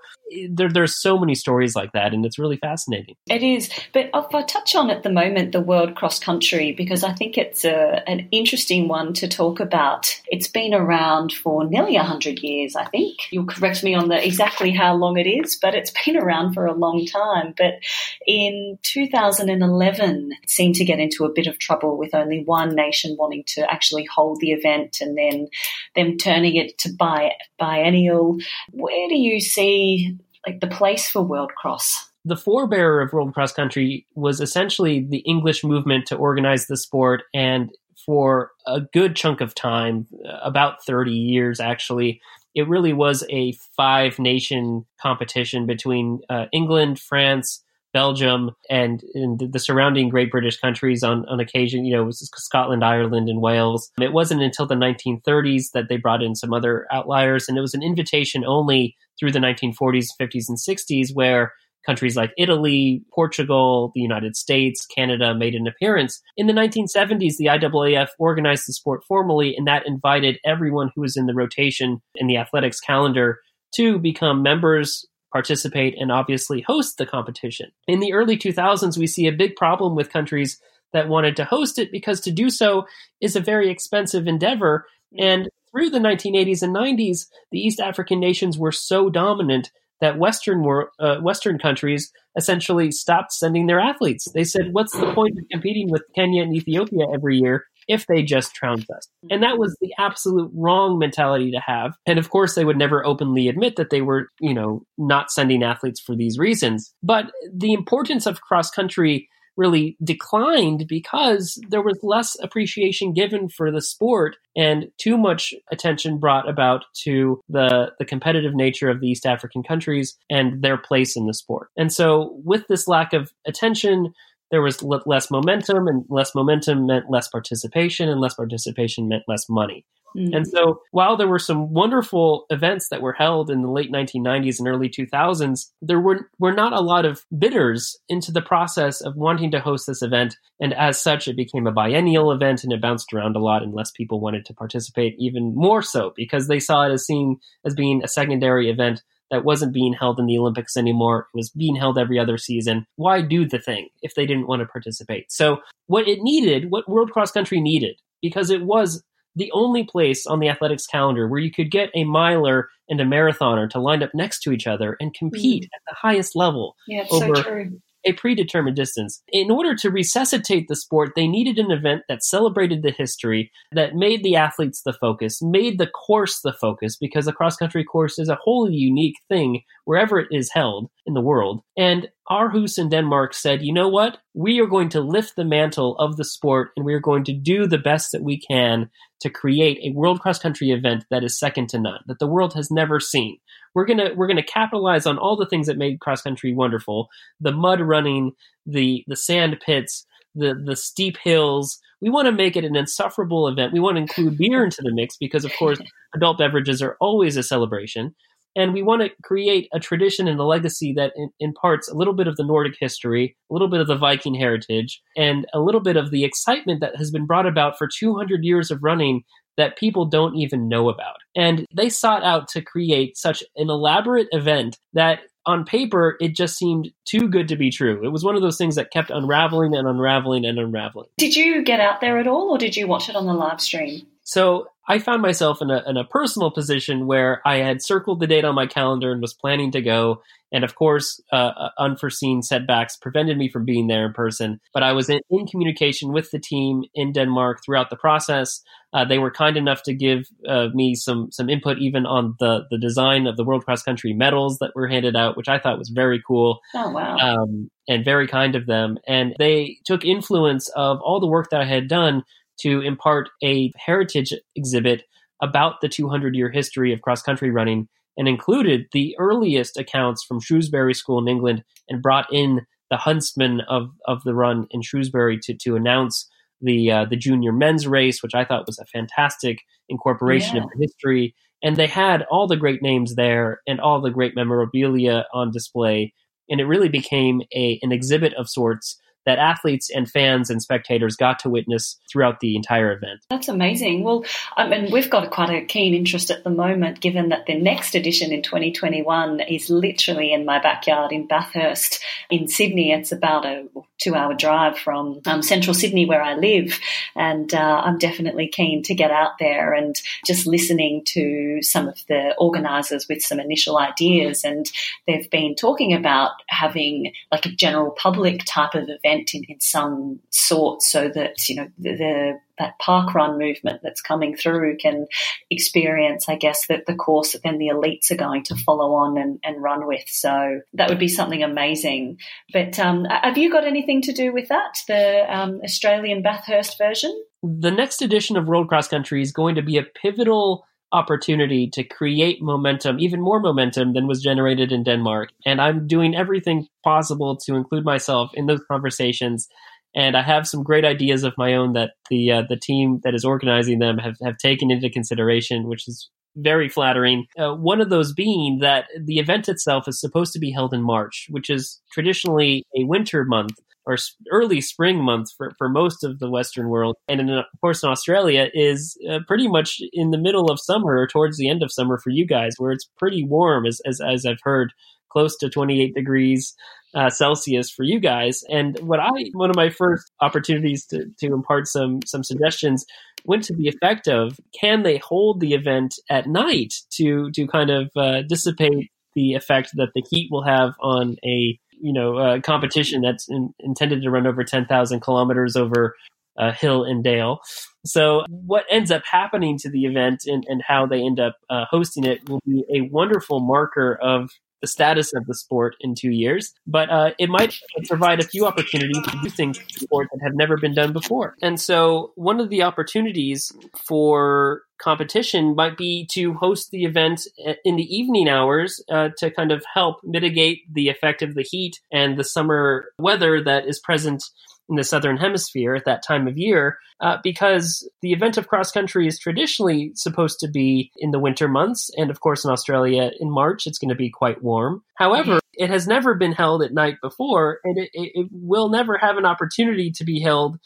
there, there's so many stories like that, and it's really fascinating. It is. But I'll touch on at the moment the world cross country because I think it's a, an interesting one to talk about. It's been around for nearly 100 years, I think. You'll correct me on the exactly how long it is, but it's been around for a long time. But in 2011, it seemed to get into a bit of trouble with only one nation wanting to actually hold the event and then them turning it to bi- biennial. Where do you see like the place for World Cross? The forebearer of World Cross Country was essentially the English movement to organize the sport and for a good chunk of time, about 30 years actually, it really was a five nation competition between uh, England, France, Belgium and, the surrounding Great British countries on, on occasion, you know, Scotland, Ireland, and Wales. It wasn't until the 1930s that they brought in some other outliers, and it was an invitation only through the 1940s, 50s, and 60s where countries like Italy, Portugal, the United States, Canada made an appearance. In the 1970s, the IAAF organized the sport formally, and that invited everyone who was in the rotation in the athletics calendar to become members participate and obviously host the competition. In the early 2000s, we see a big problem with countries that wanted to host it because to do so is a very expensive endeavor. And through the 1980s and 90s, the East African nations were so dominant that Western uh, Western countries essentially stopped sending their athletes. They said, "What's the point of competing with Kenya and Ethiopia every year if they just trounce us. And that was the absolute wrong mentality to have. And of course, they would never openly admit that they were, you know, not sending athletes for these reasons. But the importance of cross country really declined because there was less appreciation given for the sport and too much attention brought about to the the competitive nature of the East African countries and their place in the sport. And so with this lack of attention there was less momentum, and less momentum meant less participation, and less participation meant less money. Mm-hmm. And so, while there were some wonderful events that were held in the late 1990s and early 2000s, there were, were not a lot of bidders into the process of wanting to host this event. And as such, it became a biennial event and it bounced around a lot, and less people wanted to participate, even more so because they saw it as seen as being a secondary event that wasn't being held in the Olympics anymore. It was being held every other season. Why do the thing if they didn't want to participate? So, what it needed, what World Cross Country needed, because it was the only place on the athletics calendar where you could get a miler and a marathoner to line up next to each other and compete mm. at the highest level yeah, over so a predetermined distance. In order to resuscitate the sport, they needed an event that celebrated the history, that made the athletes the focus, made the course the focus, because a cross country course is a wholly unique thing wherever it is held in the world. And Aarhus in Denmark said, you know what? We are going to lift the mantle of the sport and we are going to do the best that we can to create a world cross country event that is second to none, that the world has never seen we're gonna we're gonna capitalize on all the things that made cross country wonderful: the mud running, the the sand pits, the the steep hills. We want to make it an insufferable event. We want to include beer into the mix because, of course, adult beverages are always a celebration. And we want to create a tradition and a legacy that imparts a little bit of the Nordic history, a little bit of the Viking heritage, and a little bit of the excitement that has been brought about for 200 years of running that people don't even know about. And they sought out to create such an elaborate event that on paper, it just seemed too good to be true. It was one of those things that kept unraveling and unraveling and unraveling. Did you get out there at all, or did you watch it on the live stream? So I found myself in a, in a personal position where I had circled the date on my calendar and was planning to go. And of course, uh, uh, unforeseen setbacks prevented me from being there in person. But I was in, in communication with the team in Denmark throughout the process. Uh, they were kind enough to give uh, me some some input, even on the the design of the World Cross Country medals that were handed out, which I thought was very cool. Oh wow! Um, and very kind of them. And they took influence of all the work that I had done to impart a heritage exhibit about the 200 year history of cross country running and included the earliest accounts from Shrewsbury School in England and brought in the huntsman of, of the run in Shrewsbury to, to announce the uh, the junior men's race, which I thought was a fantastic incorporation yeah. of the history. And they had all the great names there and all the great memorabilia on display, and it really became a an exhibit of sorts that athletes and fans and spectators got to witness throughout the entire event. That's amazing. Well, I mean, we've got quite a keen interest at the moment, given that the next edition in 2021 is literally in my backyard in Bathurst in Sydney. It's about a two hour drive from um, central Sydney where I live. And uh, I'm definitely keen to get out there and just listening to some of the organisers with some initial ideas. And they've been talking about having like a general public type of event in, in some sort so that, you know, the, the that park run movement that's coming through can experience, I guess, that the course that then the elites are going to follow on and, and run with. So that would be something amazing. But um, have you got anything to do with that, the um, Australian Bathurst version? The next edition of World Cross Country is going to be a pivotal opportunity to create momentum, even more momentum than was generated in Denmark. And I'm doing everything possible to include myself in those conversations. And I have some great ideas of my own that the uh, the team that is organizing them have, have taken into consideration, which is very flattering. Uh, one of those being that the event itself is supposed to be held in March, which is traditionally a winter month or early spring month for, for most of the Western world. And in, of course, in Australia is uh, pretty much in the middle of summer or towards the end of summer for you guys, where it's pretty warm, as, as, as I've heard, close to 28 degrees uh, Celsius for you guys. And what I, one of my first opportunities to, to impart some, some suggestions went to the effect of can they hold the event at night to, to kind of uh, dissipate the effect that the heat will have on a you know uh, competition that's in, intended to run over 10,000 kilometers over uh, hill and dale. So what ends up happening to the event and, and how they end up uh, hosting it will be a wonderful marker of the status of the sport in two years, but uh, it might provide a few opportunities to do things in sport that have never been done before. And so, one of the opportunities for competition might be to host the event in the evening hours uh, to kind of help mitigate the effect of the heat and the summer weather that is present in the southern hemisphere at that time of year uh, because the event of cross country is traditionally supposed to be in the winter months and of course in australia in march it's going to be quite warm however it has never been held at night before and it, it, it will never have an opportunity to be held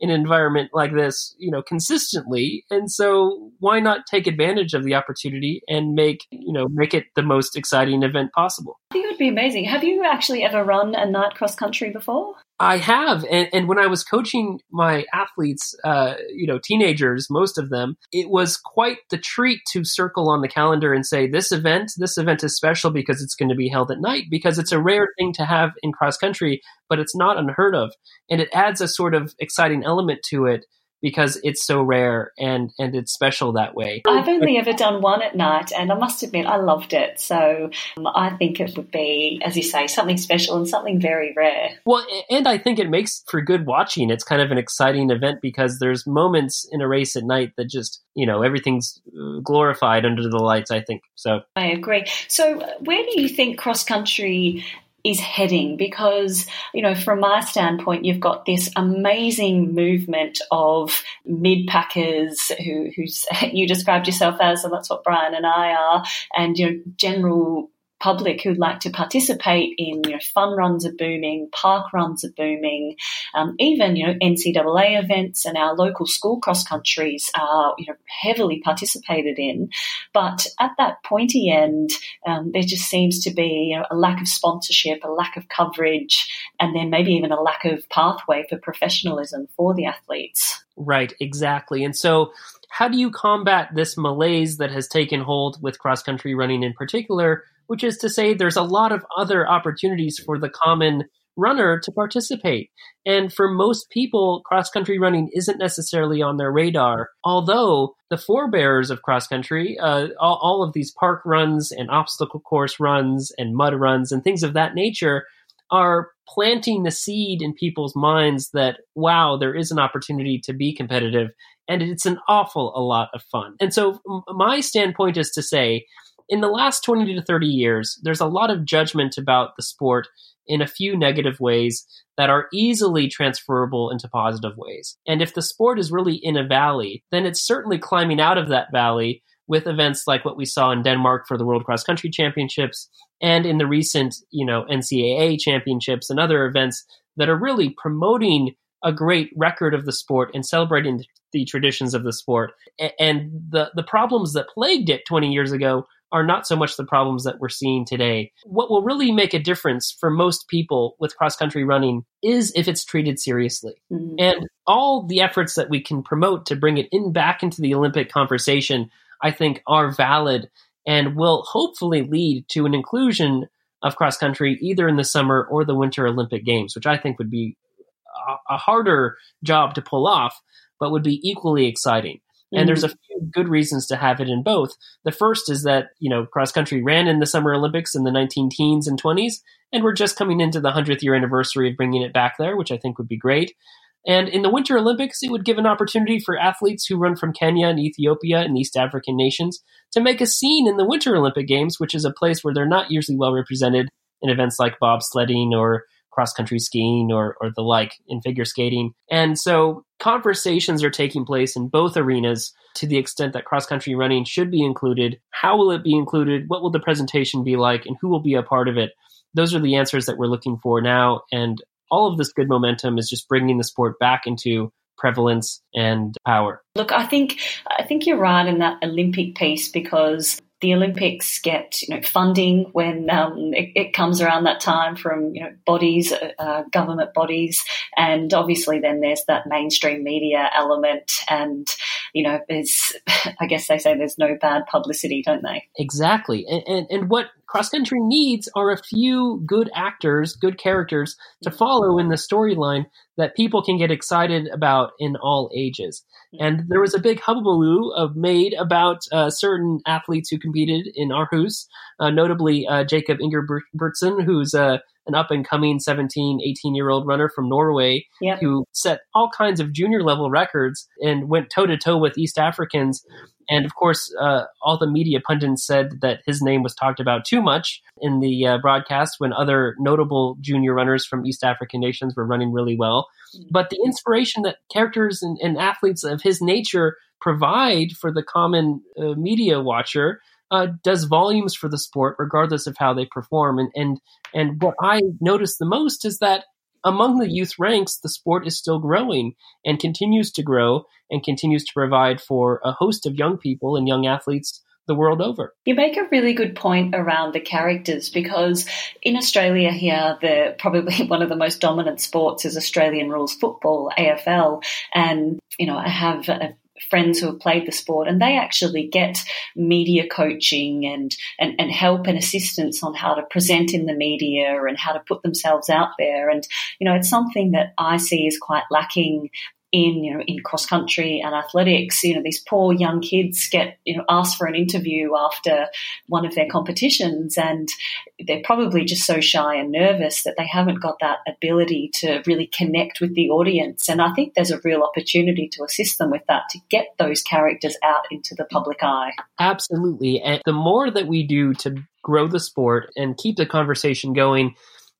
in an environment like this, you know, consistently. And so why not take advantage of the opportunity and make, you know, make it the most exciting event possible? Be amazing. Have you actually ever run a night cross country before? I have, and, and when I was coaching my athletes, uh, you know, teenagers, most of them, it was quite the treat to circle on the calendar and say, "This event, this event is special because it's going to be held at night because it's a rare thing to have in cross country, but it's not unheard of, and it adds a sort of exciting element to it." Because it's so rare and and it's special that way. I've only ever done one at night, and I must admit I loved it. So um, I think it would be, as you say, something special and something very rare. Well, and I think it makes for good watching. It's kind of an exciting event because there's moments in a race at night that just you know everything's uh, glorified under the lights. I think so. I agree. So where do you think cross country is heading because, you know, from my standpoint, you've got this amazing movement of mid packers who, who's you described yourself as, and that's what Brian and I are, and, you know, general public who'd like to participate in, you know, fun runs are booming, park runs are booming, um, even, you know, NCAA events and our local school cross countries are, you know, heavily participated in. But at that pointy end, um, there just seems to be you know, a lack of sponsorship, a lack of coverage, and then maybe even a lack of pathway for professionalism for the athletes. Right, exactly. And so, how do you combat this malaise that has taken hold with cross country running in particular which is to say there's a lot of other opportunities for the common runner to participate. And for most people, cross country running isn't necessarily on their radar. Although the forebears of cross country, uh, all, all, of these park runs and obstacle course runs and mud runs and things of that nature are planting the seed in people's minds that, wow, there is an opportunity to be competitive. And it's an awful a lot of fun. And so my standpoint is to say, in the last 20 to 30 years, there's a lot of judgment about the sport in a few negative ways that are easily transferable into positive ways. And if the sport is really in a valley, then it's certainly climbing out of that valley with events like what we saw in Denmark for the World Cross Country Championships and in the recent, you know, NCAA championships and other events that are really promoting a great record of the sport and celebrating the traditions of the sport. And the the problems that plagued it 20 years ago are not so much the problems that we're seeing today. What will really make a difference for most people with cross country running is if it's treated seriously. Mm-hmm. And all the efforts that we can promote to bring it in back into the Olympic conversation, I think are valid and will hopefully lead to an inclusion of cross country either in the summer or the winter Olympic games, which I think would be a, a harder job to pull off, but would be equally exciting. And there's a mm-hmm. few good reasons to have it in both. The first is that, you know, cross country ran in the Summer Olympics in the 19 teens and 20s, and we're just coming into the 100th year anniversary of bringing it back there, which I think would be great. And in the Winter Olympics, it would give an opportunity for athletes who run from Kenya and Ethiopia and East African nations to make a scene in the Winter Olympic Games, which is a place where they're not usually well represented in events like bobsledding or cross country skiing or, or the like in figure skating. And so conversations are taking place in both arenas to the extent that cross country running should be included. How will it be included? What will the presentation be like? And who will be a part of it? Those are the answers that we're looking for now. And all of this good momentum is just bringing the sport back into prevalence and power. Look, I think I think you're right in that Olympic piece because the Olympics get you know funding when um, it, it, comes around that time from you know bodies, uh, uh, government bodies, and obviously then there's that mainstream media element, and you know there's I guess they say there's no bad publicity, don't they? Exactly, and and, and what cross country needs are a few good actors, good characters to follow in the storyline that people can get excited about in all ages. And there was a big hullabaloo of made about uh, certain athletes who competed in Aarhus, uh, notably uh, Jakob Ingebrigtsen, who's uh, an up and coming 17, 18 year old runner from Norway yep. who set all kinds of junior level records and went toe to toe with East Africans and of course, uh, all the media pundits said that his name was talked about too much in the uh, broadcast when other notable junior runners from East African nations were running really well. Mm-hmm. But the inspiration that characters and, and athletes of his nature provide for the common uh, media watcher uh, does volumes for the sport, regardless of how they perform. And and and what I notice the most is that among the youth ranks, the sport is still growing and continues to grow and continues to provide for a host of young people and young athletes the world over. You make a really good point around the characters because in Australia here, the probably one of the most dominant sports is Australian rules football, AFL, and you know I have a friends who have played the sport and they actually get media coaching and, and, and help and assistance on how to present in the media and how to put themselves out there. And, you know, it's something that I see is quite lacking in you know in cross country and athletics you know these poor young kids get you know asked for an interview after one of their competitions and they're probably just so shy and nervous that they haven't got that ability to really connect with the audience. And i think there's a real opportunity to assist them with that to get those characters out into the public eye. Absolutely. And the more that we do to grow the sport and keep the conversation going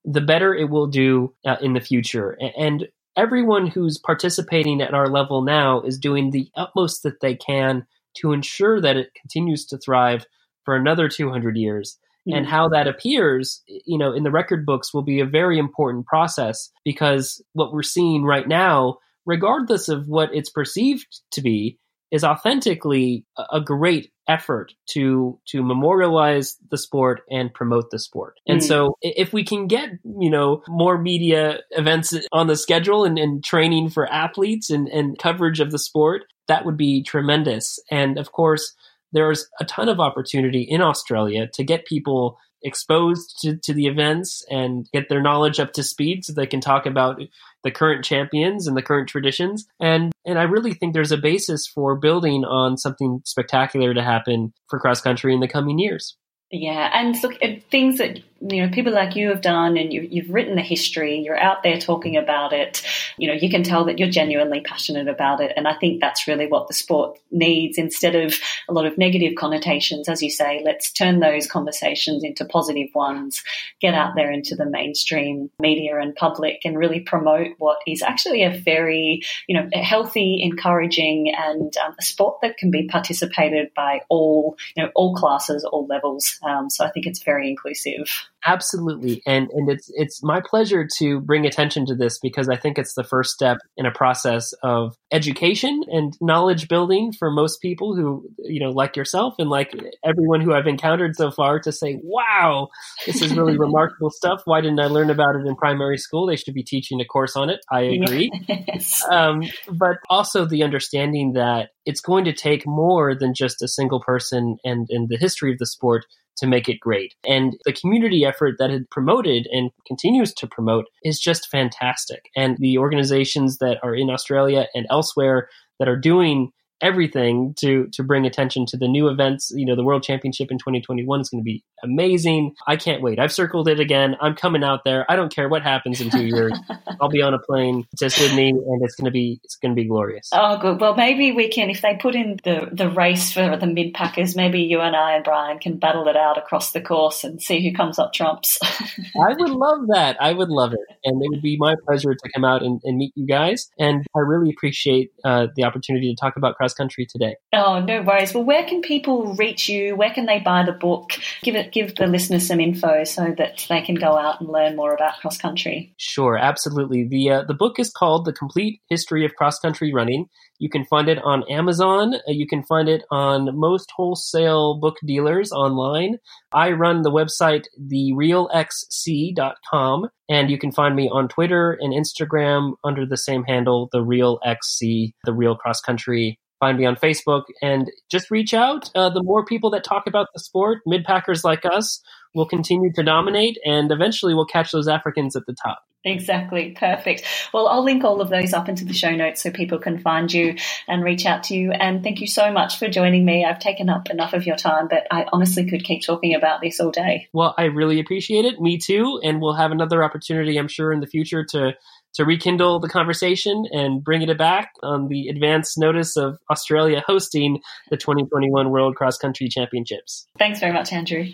the better it will do uh, in the future. And everyone who's participating at our level now is doing the utmost that they can to ensure that it continues to thrive for another 200 years. Mm-hmm. And how that appears, you know, in the record books will be a very important process because what we're seeing right now, regardless of what it's perceived to be, is authentically a great effort to to memorialize the sport and promote the sport. And mm. so if we can get, you know, more media events on the schedule and, and training for athletes and, and coverage of the sport, that would be tremendous. And of course, there's a ton of opportunity in Australia to get people exposed to, to the events and get their knowledge up to speed so they can talk about the current champions and the current traditions. And and I really think there's a basis for building on something spectacular to happen for cross country in the coming years. Yeah, and look at things that you know people like you have done, and you, you've written the history. You're out there talking about it. You know, you can tell that you're genuinely passionate about it, and I think that's really what the sport needs. Instead of a lot of negative connotations, as you say, let's turn those conversations into positive ones. Get out there into the mainstream media and public, and really promote what is actually a very you know healthy, encouraging, and um, a sport that can be participated by all you know all classes, all levels. Um, so I think it's very inclusive. Absolutely, and and it's it's my pleasure to bring attention to this because I think it's the first step in a process of education and knowledge building for most people who you know like yourself and like everyone who I've encountered so far to say, "Wow, this is really remarkable stuff. Why didn't I learn about it in primary school? They should be teaching a course on it." I agree, yes. um, but also the understanding that it's going to take more than just a single person and in the history of the sport to make it great. And the community effort that it promoted and continues to promote is just fantastic. And the organizations that are in Australia and elsewhere that are doing everything to to bring attention to the new events. You know, the World Championship in 2021 is going to be amazing. I can't wait. I've circled it again. I'm coming out there. I don't care what happens in two years. I'll be on a plane to Sydney, and it's going to be it's going to be glorious. Oh, good. Well, maybe we can, if they put in the the race for the mid packers, maybe you and I and Brian can battle it out across the course and see who comes up trumps. I would love that. I would love it, and it would be my pleasure to come out and, and meet you guys. And I really appreciate uh, the opportunity to talk about cross country today. Oh, no worries. Well, where can people reach you? Where can they buy the book? Give it, give the listeners some info so that they can go out and learn more about cross country. Sure, absolutely. The uh, the book is called The Complete History of Cross Country Running. You can find it on Amazon. Uh, you can find it on most wholesale book dealers online. I run the website therealxc.com, and you can find me on Twitter and Instagram under the same handle, the Real XC, the Real Cross Country find me on Facebook and just reach out. Uh, the more people that talk about the sport, mid packers like us, will continue to dominate and eventually we'll catch those Africans at the top. Exactly. Perfect. Well, I'll link all of those up into the show notes so people can find you and reach out to you. And thank you so much for joining me. I've taken up enough of your time, but I honestly could keep talking about this all day. Well, I really appreciate it. Me too. And we'll have another opportunity, I'm sure, in the future to to rekindle the conversation and bring it back on the advance notice of Australia hosting the 2021 World Cross Country Championships. Thanks very much, Andrew.